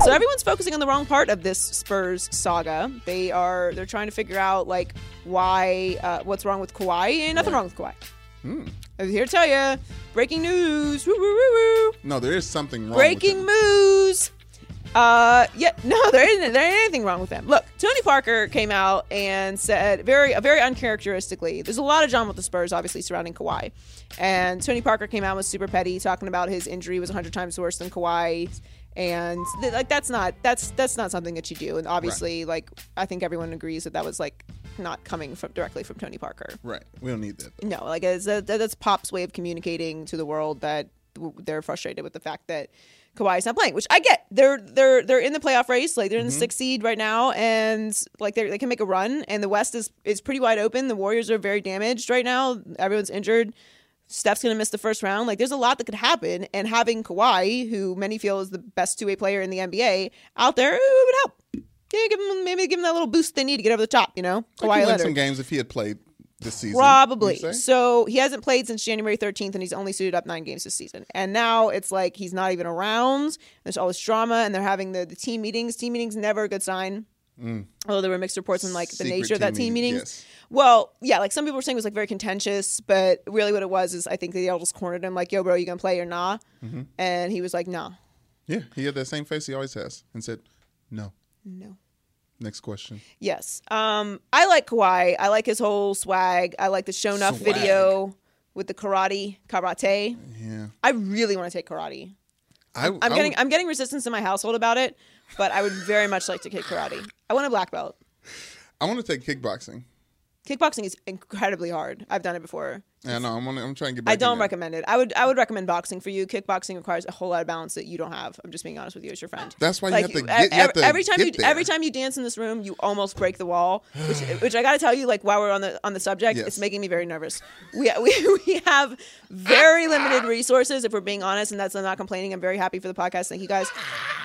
So everyone's focusing on the wrong part of this Spurs saga. They are they're trying to figure out like why uh, what's wrong with Kawhi. Ain't nothing wrong with Kawhi.
Hmm.
I'm here to tell you, breaking news. Woo, woo, woo.
No, there is something wrong.
Breaking
with
news. Uh, yeah, no, there isn't. There ain't anything wrong with them. Look, Tony Parker came out and said very, very uncharacteristically. There's a lot of drama with the Spurs, obviously surrounding Kawhi, and Tony Parker came out and was super petty, talking about his injury was 100 times worse than Kawhi, and th- like that's not that's that's not something that you do. And obviously, like I think everyone agrees that that was like not coming from directly from Tony Parker.
Right. We don't need that.
No, like it's a, that's Pop's way of communicating to the world that w- they're frustrated with the fact that Kawhi's not playing, which I get. They're they're they're in the playoff race, like they're in the mm-hmm. sixth seed right now, and like they they can make a run. And the West is is pretty wide open. The Warriors are very damaged right now. Everyone's injured. Steph's gonna miss the first round. Like there's a lot that could happen, and having Kawhi, who many feel is the best two way player in the NBA, out there, it would help. Yeah, give him maybe give him that little boost they need to get over the top. You know,
Like
Kawhi
win
Leonard.
some games if he had played this season.
Probably. So he hasn't played since January 13th, and he's only suited up nine games this season. And now it's like he's not even around. There's all this drama, and they're having the, the team meetings. Team meetings never a good sign. Although there were mixed reports on like the
Mm. Secret
nature of that
team meeting, yes.
Well, yeah, like some people were saying it was like very contentious, but really what it was is I think they all just cornered him like, "Yo, bro, you gonna play or nah?"
Mm-hmm.
And he was like, "Nah,
Yeah, he had that same face he always has, and said, "No."
no."
Next question.
Yes. Um, I like Kawhi. I like his whole swag. I like the show enough video with the karate, karate.
Yeah,
I really want to take karate.
I,
I'm
I
getting
would-
I'm getting resistance in my household about it, but I would very much like to take karate. I want a black belt.
I want to take kickboxing.
Kickboxing is incredibly hard. I've done it before.
Yeah, no, I'm, I'm trying to get. Back
I don't recommend it. I would I would recommend boxing for you. Kickboxing requires a whole lot of balance that you don't have. I'm just being honest with you as your friend.
That's why you have to get- you have to
every time you
there.
every time you dance in this room, you almost break the wall. Which which I got to tell you, like while we're on the on the subject,
Yes.
it's making me very nervous. We we we have very limited resources, if we're being honest, and that's I'm not complaining. I'm very happy for the podcast. Thank you guys.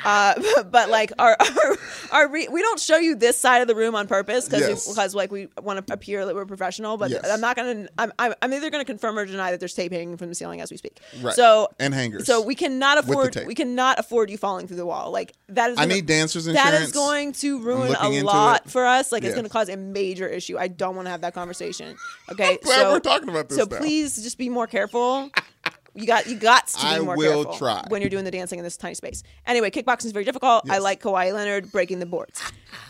Uh, but like our our, our re- we don't show you this side of the room on purpose because
Yes.
because like we want to appear that we're professional. But
Yes.
I'm not gonna. I'm, I'm I'm either gonna confirm or deny that there's tape hanging from the ceiling as we speak.
Right.
So
And hangers.
So we cannot afford. We cannot afford you falling through the wall. Like that is.
I
gonna-
need dancers
That
insurance.
is going to ruin a lot
it.
for us. Like it's going to cause a major issue. I don't want to have that conversation. Okay. so
we're talking about this
So
now.
please just be more careful. You got you got to be
I
more
will
careful
try.
when you're doing the dancing in this tiny space. Anyway, kickboxing is very difficult. I like Kawhi Leonard breaking the boards.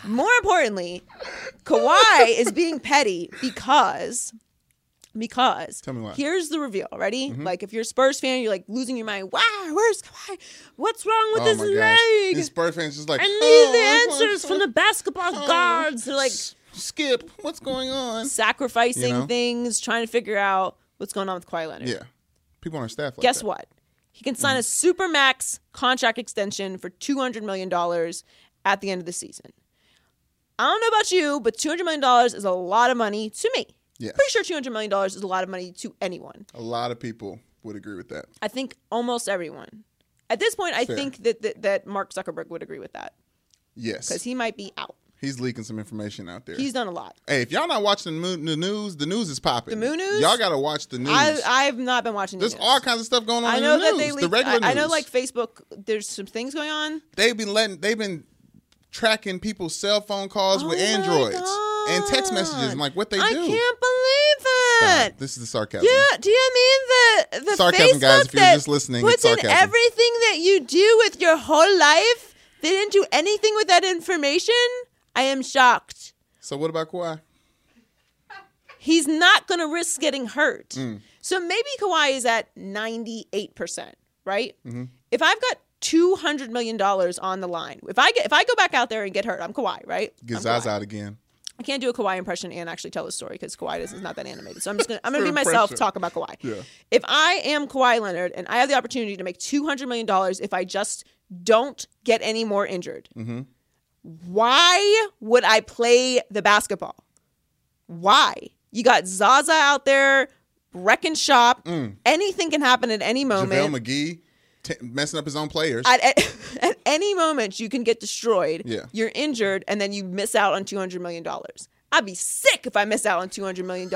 More importantly, Kawhi is being petty because because
Tell me why. Mm-hmm.
here's the reveal. Ready? Like if you're a Spurs fan, you're like losing your mind. Wow, where's Kawhi? What's wrong with
oh
his
my gosh.
leg?
These Spurs fans just like
I need
"Oh,
the answers from the basketball
oh,
guards. They're like
Skip, what's going on?
sacrificing
You know?
things, trying to figure out what's going on with Kawhi Leonard.
Yeah, people on our staff. Like
Guess
that.
what? He can sign a super max contract extension for two hundred million dollars at the end of the season. I don't know about you, but two hundred million dollars is a lot of money to me.
Yes.
Pretty sure two hundred million dollars is a lot of money to anyone.
A lot of people would agree with that.
I think almost everyone. At this point, I
Fair.
think that, that that Mark Zuckerberg would agree with that
Yes,
because he might be out.
he's leaking some information out there.
He's done a lot.
hey, if y'all not watching the, news, the news is popping.
The Moon news?
Y'all got to watch the news.
I I've not been watching. the
There's
news.
all kinds of stuff going on.
I
in
know
the
that
news,
they
the regular
I, I know like Facebook. There's some things going on.
they've been letting they've been tracking people's cell phone calls with
Oh my
androids and text messages and like what they
I
do.
can't
Stop. This is the sarcasm.
Yeah, do you mean the the
Sarcasm,
Facebook
guys, if you're just listening,
puts
it's
in
sarcasm.
everything that you do with your whole life? They didn't do anything with that information. I am shocked.
So what about Kawhi?
He's not going to risk getting hurt.
Mm.
So maybe Kawhi is at ninety eight percent, right?
Mm-hmm.
If I've got two hundred million dollars on the line, if I get if I go back out there and get hurt, I'm Kawhi, right?
Get Zaza out again.
I can't do a Kawhi impression and actually tell the story because Kawhi is not that animated. So I'm just gonna I'm gonna be myself, talk about Kawhi.
Yeah.
If I am Kawhi Leonard and I have the opportunity to make two hundred million dollars if I just don't get any more injured,
Mm-hmm.
why would I play the basketball? Why? You got Zaza out there wrecking shop.
Mm.
Anything can happen at any moment.
JaVale McGee t- messing up his own players.
at, at, at any moment you can get destroyed.
Yeah.
You're injured and then you miss out on $200 million. I'd be sick if I miss out on $200 million.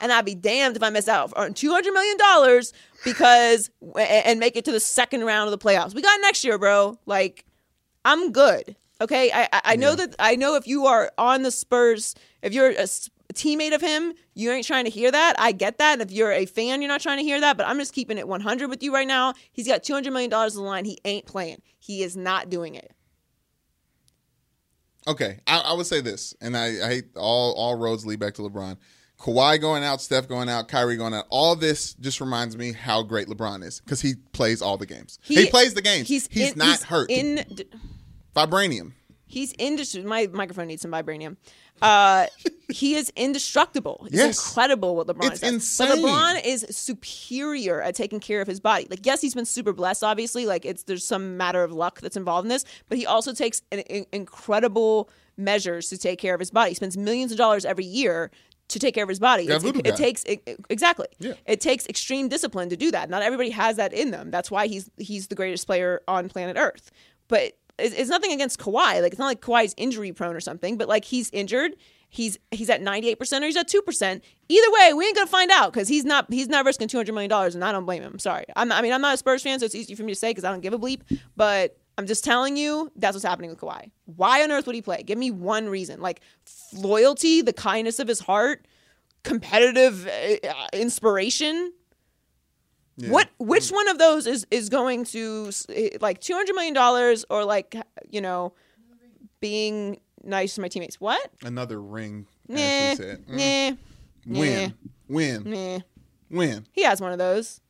And I'd be damned if I miss out on $200 million because, and make it to the second round of the playoffs. We got next year, bro. Like, I'm good. Okay. I, I, I know that, I know if you are on the Spurs, if you're a teammate of him, you ain't trying to hear that. I get that. And if you're a fan, you're not trying to hear that. But I'm just keeping it 100 with you right now. He's got $200 million on the line. He ain't playing. He is not doing it.
Okay, I, I would say this, and I, I hate all all roads lead back to LeBron. Kawhi going out, Steph going out, Kyrie going out. All this just reminds me how great LeBron is because he plays all the games. He, plays the games. He's,
in-
not
he's
hurt.
In
Vibranium.
he's indest- My microphone needs some vibranium. Uh, he is indestructible. It's
Yes.
incredible what LeBron
It's
does.
insane.
But LeBron is superior at taking care of his body. Like, yes, he's been super blessed. Obviously, like it's there's some matter of luck that's involved in this, but he also takes an, in- incredible measures to take care of his body. He spends millions of dollars every year to take care of his body.
Yeah,
it, it
guy.
takes it, it- exactly.
Yeah.
It takes extreme discipline to do that. Not everybody has that in them. That's why he's he's the greatest player on planet Earth. But it's, it's nothing against Kawhi. Like it's not like Kawhi's injury prone or something. But like he's injured. He's he's at ninety eight percent or he's at two percent. Either way, we ain't gonna find out because he's not he's not risking two hundred million dollars, and I don't blame him. Sorry. I'm, I mean I'm not a Spurs fan, so it's easy for me to say because I don't give a bleep. But I'm just telling you that's what's happening with Kawhi. Why on earth would he play? Give me one reason. Like loyalty, the kindness of his heart, competitive uh, inspiration. What which one of those is is going to eh, like two hundred million dollars or like you know being nice to my teammates? What?
Another ring.
Nah,
said. Mm.
nah,
Win. Win.
nah.
Win.
He has one of those.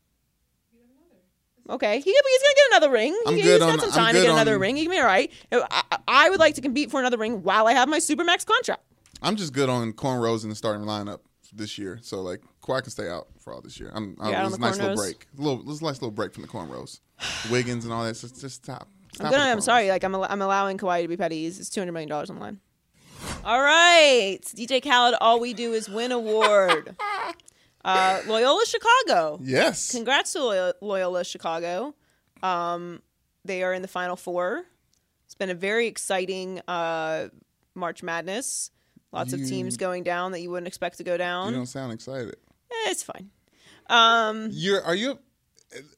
Okay, he, he's gonna get another ring.
I'm good
he's got
on,
some time to get another
on-
ring. He can be all right. I, I- I would like to compete for another ring while I have my supermax contract.
I'm just good on cornrows in the starting lineup this year. So like Kawhi can stay out for all this year. I'm, I'm
You're
it was a nice little break. A little, it was a nice little break from the cornrows. Wiggins and all that. Just, just stop. stop
I'm gonna. I'm sorry. Like I'm. al- I'm allowing Kawhi to be petty. It's two hundred million dollars on the line. All right, DJ Khaled. All we do is win award. Uh, Loyola Chicago.
Yes.
Congrats to Loyola, Loyola Chicago. Um, they are in the Final Four. It's been a very exciting uh, March Madness. Lots of teams going down that you wouldn't expect to go down.
you don't sound excited.
Eh, it's fine. Um,
You're. Are you?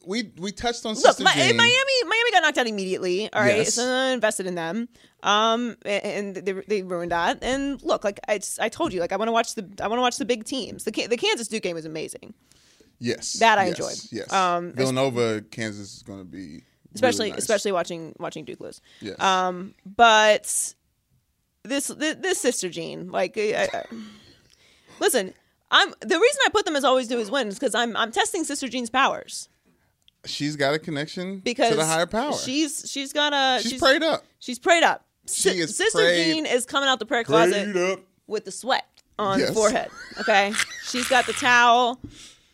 We we touched on
look, Miami, Miami got knocked out immediately. All right,
Yes.
so I invested in them, um, and they, they ruined that. And look, like I, I told you, like I want to watch the I want to watch the big teams. The the Kansas Duke game was amazing.
Yes,
That I
yes,
enjoyed.
Yes,
Um,
Villanova, Kansas is going to be
especially
really nice.
especially watching watching Duke lose.
Yes.
Um, but this this, this sister Jean, like, I, I, listen, I'm the reason I put them as always do is win is because I'm I'm testing Sister Jean's powers
she's got a connection
because
to the higher power.
She's she's got a
she's, prayed up.
She's prayed up.
She
Si-
is
Sister
prayed-
Jean is coming out the prayer closet
up.
with the sweat on the
Yes.
forehead. Okay, she's got the towel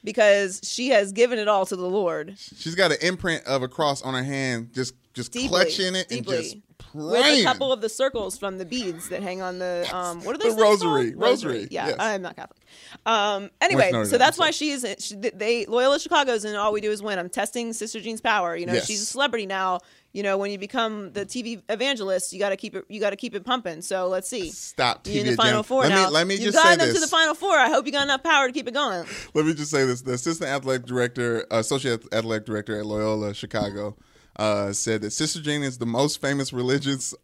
because she has given it all to the Lord.
She's got an imprint of a cross on her hand, just just
Deeply,
clutching it
deeply.
and just
with a couple of the circles from the beads that hang on the um what are those
The rosary.
called?
Rosary,
yeah
yes.
i'm not catholic. Um anyway so that's why she's she, they loyola chicago's and all we do is win. I'm testing sister jean's power. You know
Yes.
she's a celebrity now. You know when you become the tv evangelist you got to keep it you got to keep it pumping. So let's see.
Stop
you're in the final four
let
now.
Me, let me
you've
just
gotten them
this.
to the final four. I hope you got enough power to keep it going.
Let me just say this: the assistant athletic director, associate athletic director at Loyola Chicago, uh, said that Sister Jean is the most famous religious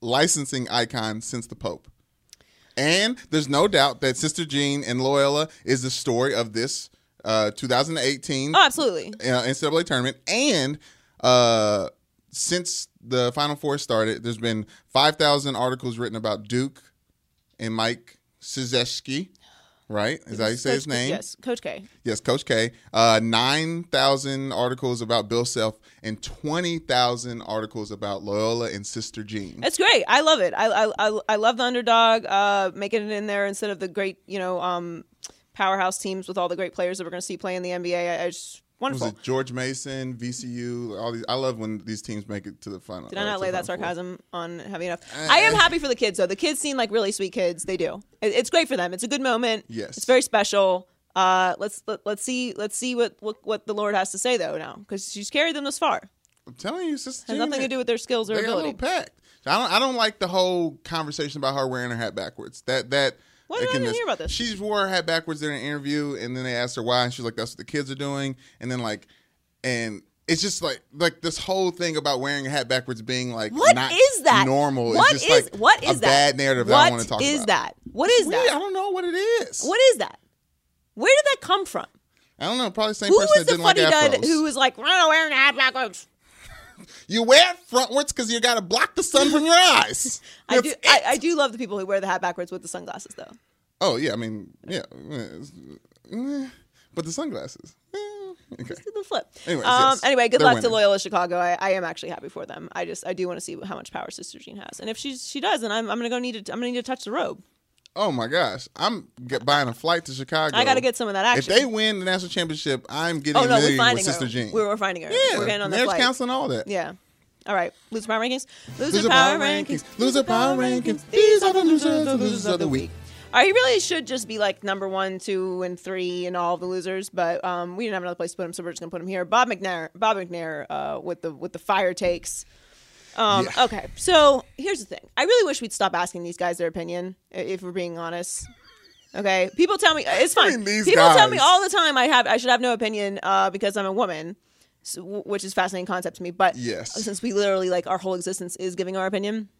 licensing icon since the Pope. And there's no doubt that Sister Jean and Loyola is the story of this uh, 2018
oh absolutely
uh, NCAA tournament. And uh, since the Final Four started, there's been 5,000 articles written about Duke and Mike Krzyzewski. Right? Is that how you say his
Coach-
name?
yes coach k
Yes, Coach K. Uh, 9,000 articles about Bill Self and 20,000 articles about Loyola and Sister Jean.
That's great. I love it. I I I, I love the underdog uh, making it in there instead of the great you know um, powerhouse teams with all the great players that we're going to see play in the NBA. I, I just
was it George Mason, VCU, all these? I love when these teams make it to the final.
Did I
uh,
not lay that
Final Four.
sarcasm on heavy enough? I am happy for the kids though. The kids seem like really sweet kids. They do. It's great for them. It's a good moment.
Yes.
it's very special. Uh, let's let, let's see let's see what, what what the Lord has to say though now because she's carried them this far.
I'm telling you, Sister
Has nothing to do with their skills or
they got a
ability.
packed. I don't. I don't like the whole conversation about her wearing her hat backwards. That that.
Did I
this-
hear about this?
She wore her hat backwards in an interview, and then they asked her why, and she's like, "That's what the kids are doing." And then like, and it's just like like this whole thing about wearing a hat backwards being like
What
not
is that?
normal.
What
it's just
is-
like
what is
a
that?
bad narrative that I want to talk
is
about.
that? What is that?
I don't know what it is.
What is that? Where did that come from?
I don't know. Probably the same
Who
person
was
that didn't like afros.
who was like, "We're wearing a hat backwards"?
You wear it frontwards because you got to block the sun from your eyes.
I
That's
do. I, I do love the people who wear the hat backwards with the sunglasses, though.
Oh yeah, I mean yeah, but the sunglasses. Okay.
Do the flip.
Anyways,
um,
yes,
anyway, good
they're
luck to
winning.
Loyola Chicago. I, I am actually happy for them. I just I do want to see how much power Sister Jean has, and if she's she does, then I'm, I'm gonna go need to I'm gonna need to touch the robe.
Oh my gosh, I'm get, buying a flight to Chicago.
I got to get some of that action.
If they win the national championship, I'm getting
oh
a
no, we're
million
finding
with
her.
Sister Jean.
We're, we're finding her.
yeah,
we're getting on the flight.
counseling, all that.
Yeah. All right. Loser power rankings. Loser,
Loser
power,
power
rankings.
rankings. Loser power rankings. These are the losers, the losers of the week.
All right, he really should just be like number one, two, and three in all the losers. But um, we didn't have another place to put him, so we're just gonna put him here. Bob McNair, Bob McNair, uh, with the with the fire takes. Um,
Yeah.
Okay, so here's the thing. I really wish we'd stop asking these guys their opinion, if we're being honest. Okay, people tell me it's fine. people tell me all the time I have I should have no opinion uh, because I'm a woman, so, w- which is a fascinating concept to me. But
Yes.
since we literally like our whole existence is giving our opinion,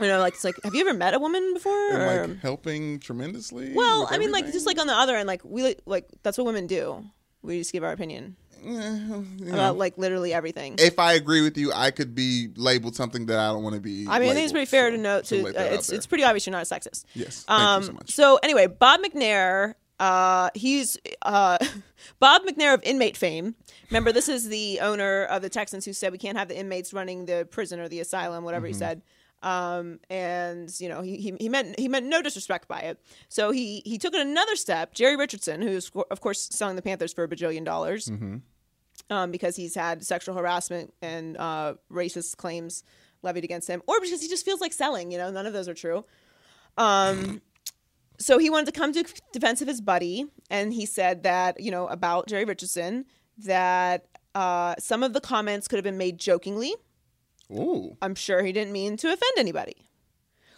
you know, like it's like, have you ever met a woman before?
And like helping tremendously.
well, I mean, like just like on the other end, like we like that's what women do. We just give our opinion about like literally everything.
if I agree with you, I could be labeled something that I don't want to be.
I mean, I think it's pretty fair
so-
to note.
so
To uh, it's it's pretty obvious you're not a sexist.
Yes, thank you
Um.
so much.
So anyway, Bob McNair. Uh, he's uh, Bob McNair of inmate fame. Remember, this is the owner of the Texans who said we can't have the inmates running the prison or the asylum, whatever
Mm-hmm.
he said. Um, and you know, he, he he meant he meant no disrespect by it. So he he took it another step. Jerry Richardson, who's of course selling the Panthers for a bajillion dollars,
Mm-hmm.
um, because he's had sexual harassment and uh, racist claims levied against him, or because he just feels like selling. You know, none of those are true. Um, so he wanted to come to defense of his buddy, and he said that you know about Jerry Richardson that uh, some of the comments could have been made jokingly.
Ooh,
I'm sure he didn't mean to offend anybody.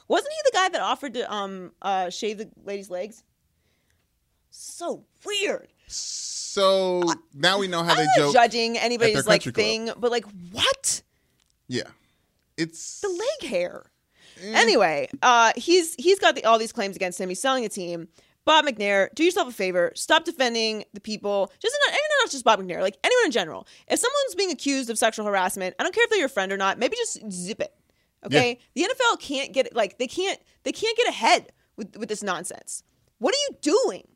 Wasn't he the guy that offered to um uh, shave the lady's legs? So weird.
so now we know how
I'm
they
not
joke.
judging anybody's like
club.
thing, but like what?
Yeah, it's
the leg hair.
Mm.
Anyway, uh, he's he's got the, all these claims against him. He's selling a team, Bob McNair, do yourself a favor. Stop defending the people. Just not, and not just Bob McNair, like anyone in general. If someone's being accused of sexual harassment, I don't care if they're your friend or not. Maybe just zip it. Okay, the NFL can't get like they can't they can't get ahead with with this nonsense. What are you doing?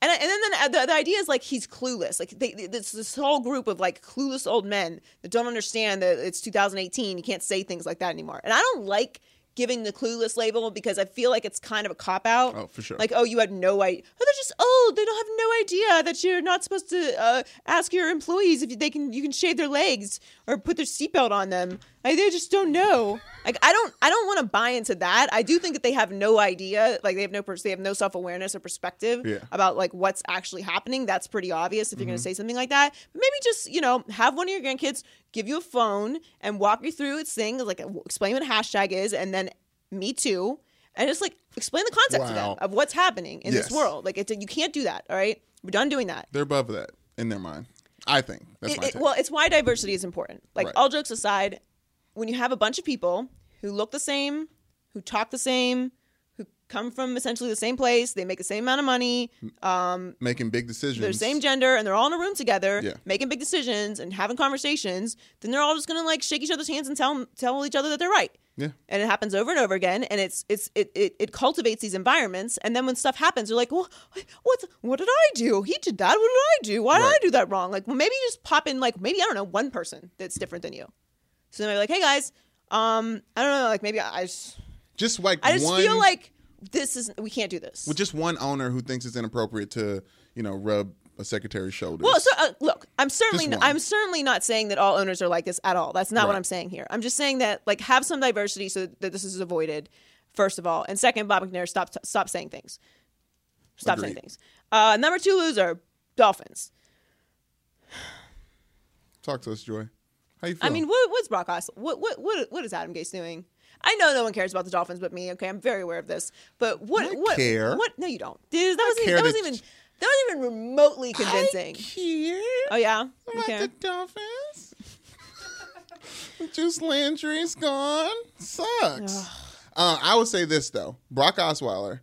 And, and then uh, the, the idea is like he's clueless. Like they, this this whole group of like clueless old men that don't understand that it's 2018. You can't say things like that anymore. And I don't like giving the clueless label because I feel like it's kind of a cop out.
Oh, for sure.
Like oh, you had no idea. Oh, they're just old. They don't have no idea that you're not supposed to uh, ask your employees if they can you can shave their legs or put their seatbelt on them. Like they just don't know. Like I don't I don't want to buy into that. I do think that they have no idea. Like they have no pers- they have no self awareness or perspective
Yeah.
about like what's actually happening. That's pretty obvious if you're going
Mm-hmm.
to say something like that. But maybe just you know have one of your grandkids give you a phone and walk you through its thing, like explain what a hashtag is, and then me too, and just like explain the concept to them of what's happening in this world. Like it's, you can't do that. All right, we're done doing that.
They're above that in their mind. I think that's
It-
my
it- well, it's why diversity is important. Like
Right.
all jokes aside, when you have a bunch of people who look the same, who talk the same, come from essentially the same place, they make the same amount of money,
Making big decisions.
they're the same gender, and they're all in a room together,
Yeah.
making big decisions and having conversations, then they're all just gonna like shake each other's hands and tell tell each other that they're right.
Yeah.
And it happens over and over again, and it's it's it it, it cultivates these environments. And then when stuff happens, you're like, well, what what did I do? He did that. What did I do? Why did
Right.
I do that wrong? Like, well, maybe you just pop in like maybe I don't know one person that's different than you. So then they're like, hey guys, um, I don't know, like maybe I, I just
Just like
I just
one,
feel like this is we can't do this.
with just one owner who thinks it's inappropriate to, you know, rub a secretary's shoulders.
Well, so, uh, look, I'm certainly not. I'm certainly not saying that all owners are like this at all. That's not what I'm saying here. I'm just saying that like have some diversity so that this is avoided. First of all, and second, Bob McNair, stop stop saying things. Stop saying things. Uh, number two loser, Dolphins.
Talk to us, Joy. How you
I mean, what, what's Brock Osweiler? What, what what what is Adam Gase doing? I know no one cares about the Dolphins but me. Okay, I'm very aware of this. But what
I
what
care.
what? No, you don't. Dude, that wasn't that wasn't even that wasn't even remotely convincing.
care
Oh yeah, you
about
care?
the Dolphins. Juice Landry's gone. Sucks. uh, I would say this though, Brock Osweiler.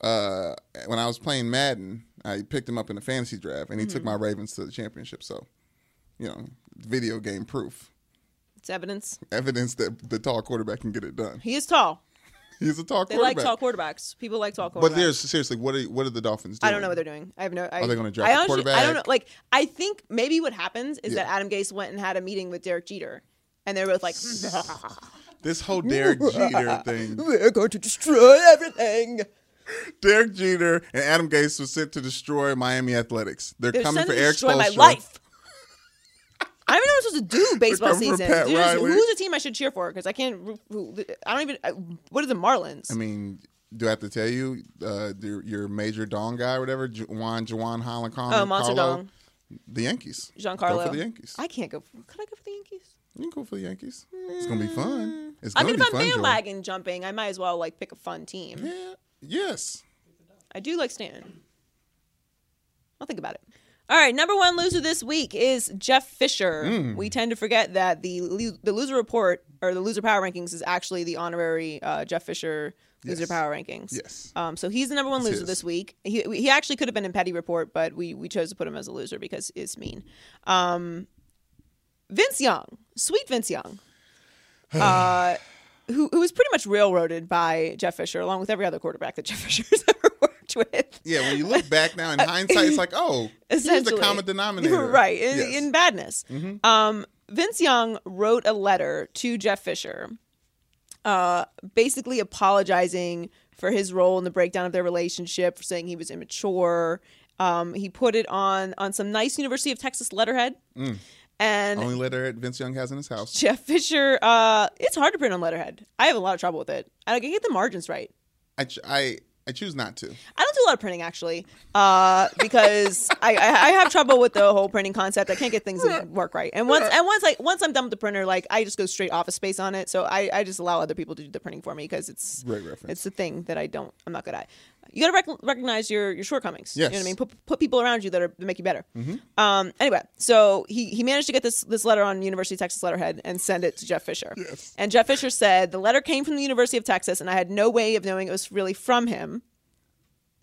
Uh, when I was playing Madden, I picked him up in a fantasy draft, and he took
Mm-hmm.
my Ravens to the championship. So, you know, video game proof,
It's evidence.
evidence that the tall quarterback can get it done.
He is tall.
He's a tall
They
quarterback.
like tall quarterbacks. People like tall quarterbacks.
But there's seriously, what are what are the Dolphins doing?
I don't know what they're doing. I have no. I,
Are they gonna draft
I
a
honestly- I don't know. Like, I think maybe what happens is
Yeah.
that Adam Gase went and had a meeting with Derek Jeter, and they were both like,
This whole Derek Jeter thing.
"We're going to destroy everything."
Derek Jeter and Adam Gase were sent to destroy Miami Athletics. They're,
They're
coming for
to
Erik
destroy my
Spoelstra.
I don't even know what I'm supposed to do baseball season.
Pat Riley.
who's the team I should cheer for? Because I can't. I don't even. I- What are the Marlins?
I mean, do I have to tell you uh, your, your major Dong guy or whatever, Juan Juan Holland
oh, Monster Dong,
The Yankees.
Giancarlo.
Go for the Yankees.
I can't go. Could I go for the Yankees?
you can go for the Yankees. It's gonna be fun. It's
I
gonna I
mean, if I'm bandwagon jumping, I might as well like pick a fun team.
Yeah. Yes.
I do like Stanton. I'll think about it. All right, number one loser this week is Jeff Fisher.
Hmm.
We tend to forget that the the loser report or the loser power rankings is actually the honorary uh, Jeff Fisher loser
Yes.
power rankings.
Yes.
Um, so he's the number one loser
his.
this week. He he actually could have been in petty report, but we we chose to put him as a loser because it's mean. Um, Vince Young, sweet Vince Young, uh, who who was pretty much railroaded by Jeff Fisher, along with every other quarterback that Jeff Fisher's ever worked with.
Yeah. When you look back now in hindsight, it's like, oh, he's the common denominator.
right in,
Yes. Mm-hmm.
badness um vince young wrote a letter to jeff fisher uh basically apologizing for his role in the breakdown of their relationship for saying he was immature um he put it on on some nice university of texas letterhead and
Only letter Vince Young has in his house.
jeff fisher uh it's hard to print on letterhead i have a lot of trouble with it i can get the margins right
I, I I choose not to.
I don't do a lot of printing actually, uh, because I, I, I have trouble with the whole printing concept. I can't get things to work right. And once and once like once I'm done with the printer, like I just go straight office space on it. So I, I just allow other people to do the printing for me because it's
reference.
it's the thing that I don't I'm not good at. You got to rec- recognize your your shortcomings. You know what I
Mm-hmm.
mean? Put put people around you that are that make you better. Um. Anyway, so he he managed to get this this letter on University of Texas letterhead and send it to Jeff Fisher.
Yes.
And Jeff Fisher said the letter came from the University of Texas, and I had no way of knowing it was really from him.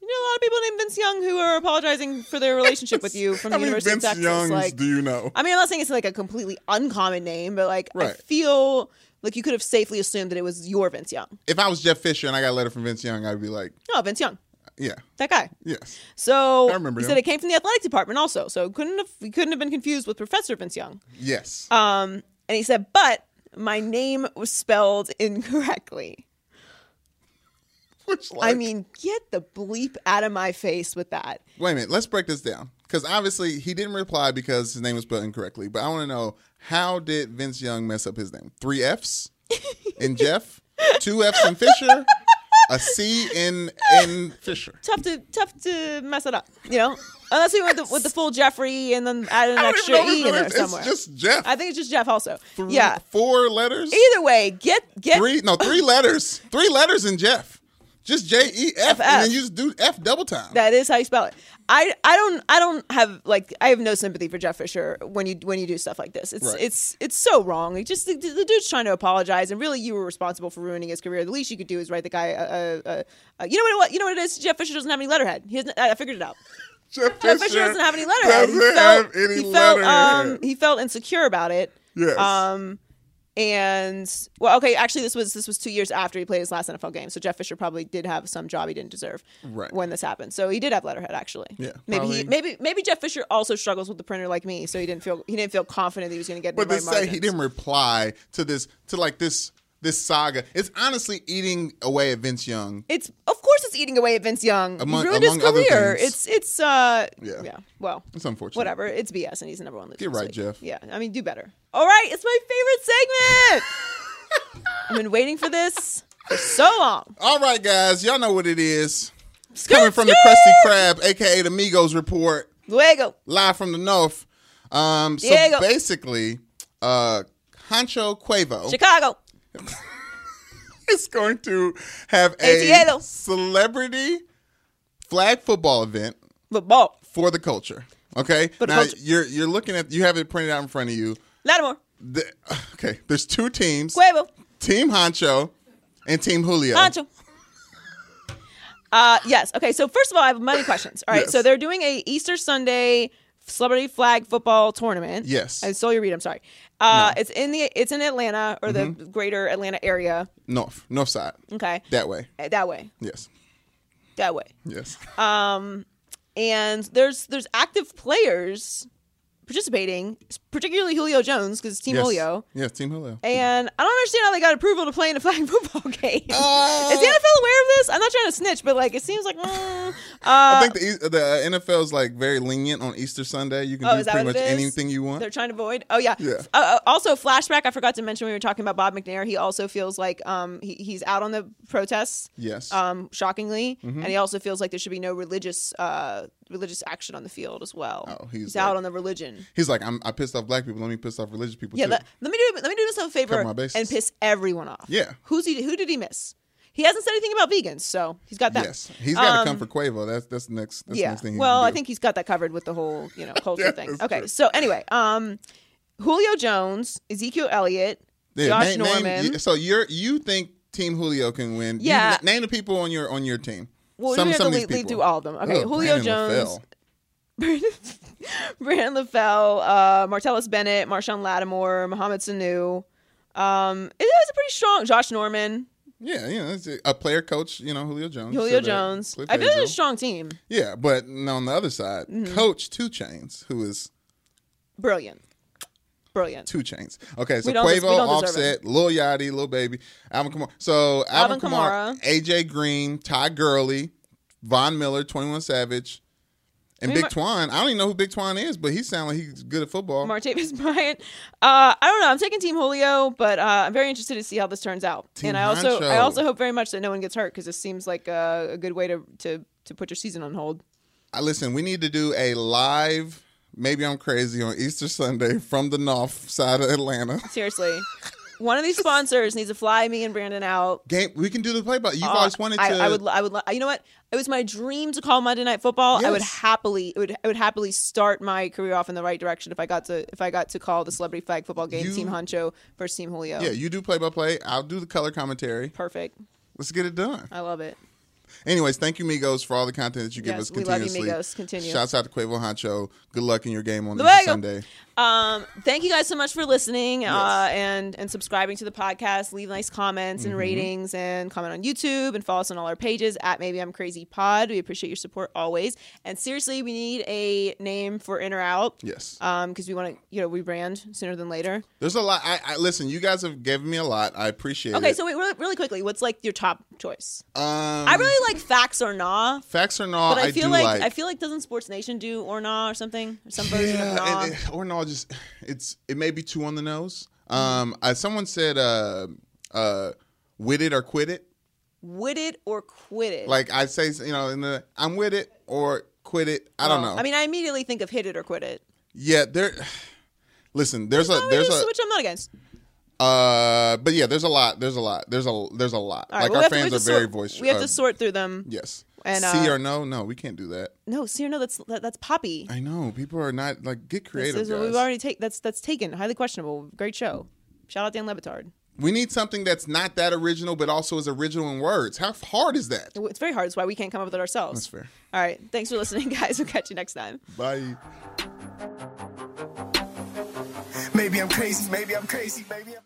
You know a lot of people named Vince Young who are apologizing for their relationship with you from the
How many
University
Vince
of Texas.
Youngs
like,
do you know?
I mean, I'm not saying it's like a completely uncommon name, but like I feel like you could have safely assumed that it was your Vince Young.
if I was Jeff Fisher and I got a letter from Vince Young, I'd be like,
No, Vince Young,
yeah,
that guy.
yes.
So
I remember
he
him.
said it came from the athletic department also. So it couldn't have we couldn't have been confused with Professor Vince Young.
Yes.
Um, and he said, but my name was spelled incorrectly.
Which,
I mean, get the bleep out of my face with that.
Wait a minute. Let's break this down. Because obviously he didn't reply because his name was spelled incorrectly. But I want to know how did Vince Young mess up his name? Three F's in Jeff, two F's in Fisher, a C in in Fisher.
Tough to tough to mess it up, you know. Unless we went with the, with the full Jeffrey and then added an extra e in there
it's,
somewhere.
it's just Jeff.
I think it's just Jeff also.
Three-
yeah.
four letters.
Either way, get get
Three no three letters. Three letters in Jeff. Just J E F, and then you just do F double time.
That is how you spell it. I I don't I don't have like I have no sympathy for Jeff Fisher when you when you do stuff like this. It's
Right.
it's it's so wrong. Like just the, the dude's trying to apologize, and really you were responsible for ruining his career. The least you could do is write the guy. a a a a you know what it, you know what it is. Jeff Fisher doesn't have any letterhead. He doesn't, I figured it out.
Jeff
Jeff Fisher doesn't have any letterhead.
Doesn't
he felt,
have any
he felt
letterhead.
um he felt insecure about it.
yes.
Um, and well, okay, actually, this was this was two years after he played his last NFL game, so Jeff Fisher probably did have some job he didn't deserve
Right.
when this happened. So he did have letterhead, actually.
Yeah,
maybe he, maybe maybe Jeff Fisher also struggles with the printer like me, so he didn't feel he didn't feel confident that he was going to get.
But
the
to
right
say he didn't reply to this to like this this saga, it's honestly eating away at Vince Young.
It's of course it's eating away at Vince Young.
Among-
ruined his career. It's it's uh
Yeah.
yeah. Well,
It's unfortunate.
whatever. It's BS, and he's the number one this
right,
week.
Jeff.
Yeah, I mean, do better. All right, it's my favorite segment. I've been waiting for this for so long.
All right, guys, y'all know what it is.
Scoot,
Coming from the. Krusty Krab, aka the Migos report,
Luego.
live from the north. Um, so
Diego.
basically, uh, Huncho Quavo
Chicago.
is going to have a celebrity flag football event
Football.
for the culture. Okay,
For
now
culture.
you're you're looking at you have it printed out in front of you.
Lattimore.
The, okay, there's two teams:
Quavo.
Team Huncho and Team Julio.
Pancho. Uh, yes. Okay. So first of all, I have many questions. All right.
Yes.
So they're doing a Easter Sunday celebrity flag football tournament.
Yes.
I stole your read. I'm sorry. Uh, It's in the it's in Atlanta or the
Mm-hmm.
greater Atlanta area.
North, north side,
Okay.
that way.
Uh, That way.
Yes,
That way.
yes.
Um, and there's there's active players participating, particularly Julio Jones because it's Team
yes.
Julio.
Yes, Team Julio.
And I don't understand how they got approval to play in a flag football game.
Uh,
Is the NFL aware of this? I'm not trying to snitch, but like it seems like. mm, uh,
I think the E- the NFL is like very lenient on Easter Sunday. You can
Oh,
do pretty much anything you want.
They're trying to avoid. Oh yeah.
Yeah.
Uh, uh, also, flashback. I forgot to mention when we were talking about Bob McNair. He also feels like um he, he's out on the protests.
Yes.
Um, shockingly,
Mm-hmm.
and he also feels like there should be no religious uh religious action on the field as well.
Oh, he's
out
like-
on the religion.
He's like, I'm, I pissed off black people. Let me piss off religious people
Yeah.
too.
Let, let me do let me do myself a favor and piss everyone off.
Yeah.
Who's he? Who did he miss? He hasn't said anything about vegans, so he's got that.
yes, he's got to
Um,
come for Quavo. That's that's the next. That's
yeah.
next thing. he
Well, I think he's got that covered with the whole, you know, culture
Yeah,
thing. Okay.
true.
So anyway, um Julio Jones, Ezekiel Elliott,
Yeah,
Josh
name- name-
Norman.
so you're you think Team Julio can win?
Yeah.
na- name the people on your on your team.
Well,
some
we have to lead, through all of them. Okay.
Ugh,
Julio
Brandon
Jones. Brandon LaFell, uh, Martellus Bennett, Marshon Lattimore, Mohamed Sanu. Um, it was a pretty strong Josh Norman,
Yeah, yeah, that's a, player coach. You know, Julio Jones.
Julio. Jones. I feel like it's a strong team.
Yeah, but on the other side,
Mm-hmm.
Coach 2 Chainz, who is
Brilliant. Brilliant.
2 Chainz. Okay, so
des-
Quavo,
deserve
Offset, Lil Yachty, Lil Baby, Alvin Kamara. So Alvin,
Alvin
Kamara,
Kamara.
AJ Green, Ty Gurley, Von Miller, Twenty One Savage, and
I mean,
Big Twine. I don't even know who Big Twan is, but he sounds like he's good at football.
Martavis Bryant. Uh, I don't know. I'm taking Team Julio, but uh, I'm very interested to see how this turns out.
Team
and I also,
Huncho.
I also hope very much that no one gets hurt because this seems like a, a good way to, to to put your season on hold.
I listen. We need to do a live. Maybe I'm crazy on Easter Sunday from the north side of Atlanta.
Seriously, one of these sponsors needs to fly me and Brandon out.
Game. We can do the play by. Play. You've
Uh,
always wanted to.
I would. I would. You know what? It was my dream to call Monday Night Football. I would happily. It would. I would happily start my career off in the right direction if I got to. If I got to call the celebrity flag football game,
You-
Team Huncho versus Team Julio.
Yeah, you do play by play. I'll do the color commentary.
Perfect.
Let's get it done.
I love it.
Anyways, thank you, Migos, for all the content that you give
Yes,
us
we love you,
continuously.
Migos. Continue.
Shouts out to Quavo Huncho. Good luck in your game on
Luego.
Sunday.
Um, thank you guys so much for listening uh, and and subscribing to the podcast. Leave nice comments
Mm-hmm.
and ratings and comment on YouTube and follow us on all our pages at Maybe I'm Crazy Pod. We appreciate your support always. And seriously, we need a name for In or Out.
Yes.
Um, because we want to you know rebrand sooner than later.
There's a lot. I, I listen. You guys have given me a lot. I appreciate it.
Okay,
it.
so wait, really, really quickly, what's like your top choice?
um,
I really like Facts or Nah,
facts or not.
but I,
I,
feel like,
like.
I feel like doesn't Sports Nation do or Nah or something or some version of Nah?
yeah, and- and- or no, just it's it may be too on the nose. Um, I, someone said, uh, uh, "With it or quit it."
With it or quit it.
Like I say, you know, in the I'm with it or quit it. I don't know.
I mean, I immediately think of hit it or quit it.
yeah, there. Listen, there's a there's a
which I'm not against.
Uh, but yeah, there's a lot. There's a lot. There's a there's a lot.
All
like
well,
our
have to- we
fans are very
sort-
voice.
We have
uh,
to sort through them.
Yes.
And, uh,
or no? No, we can't do that.
No, see or no, that's that, that's Poppy.
I know people are not like get
This
creative.
is
guys.
we've already taken. That's that's taken. Highly questionable. Great show. Shout out Dan Le Batard.
We need something that's not that original, but also is original in words. How hard is that?
It's very hard. It's why we can't come up with it ourselves.
That's fair.
All right. Thanks for listening, guys. We'll catch you next time.
Bye.
Maybe I'm crazy, maybe I'm crazy, maybe I'm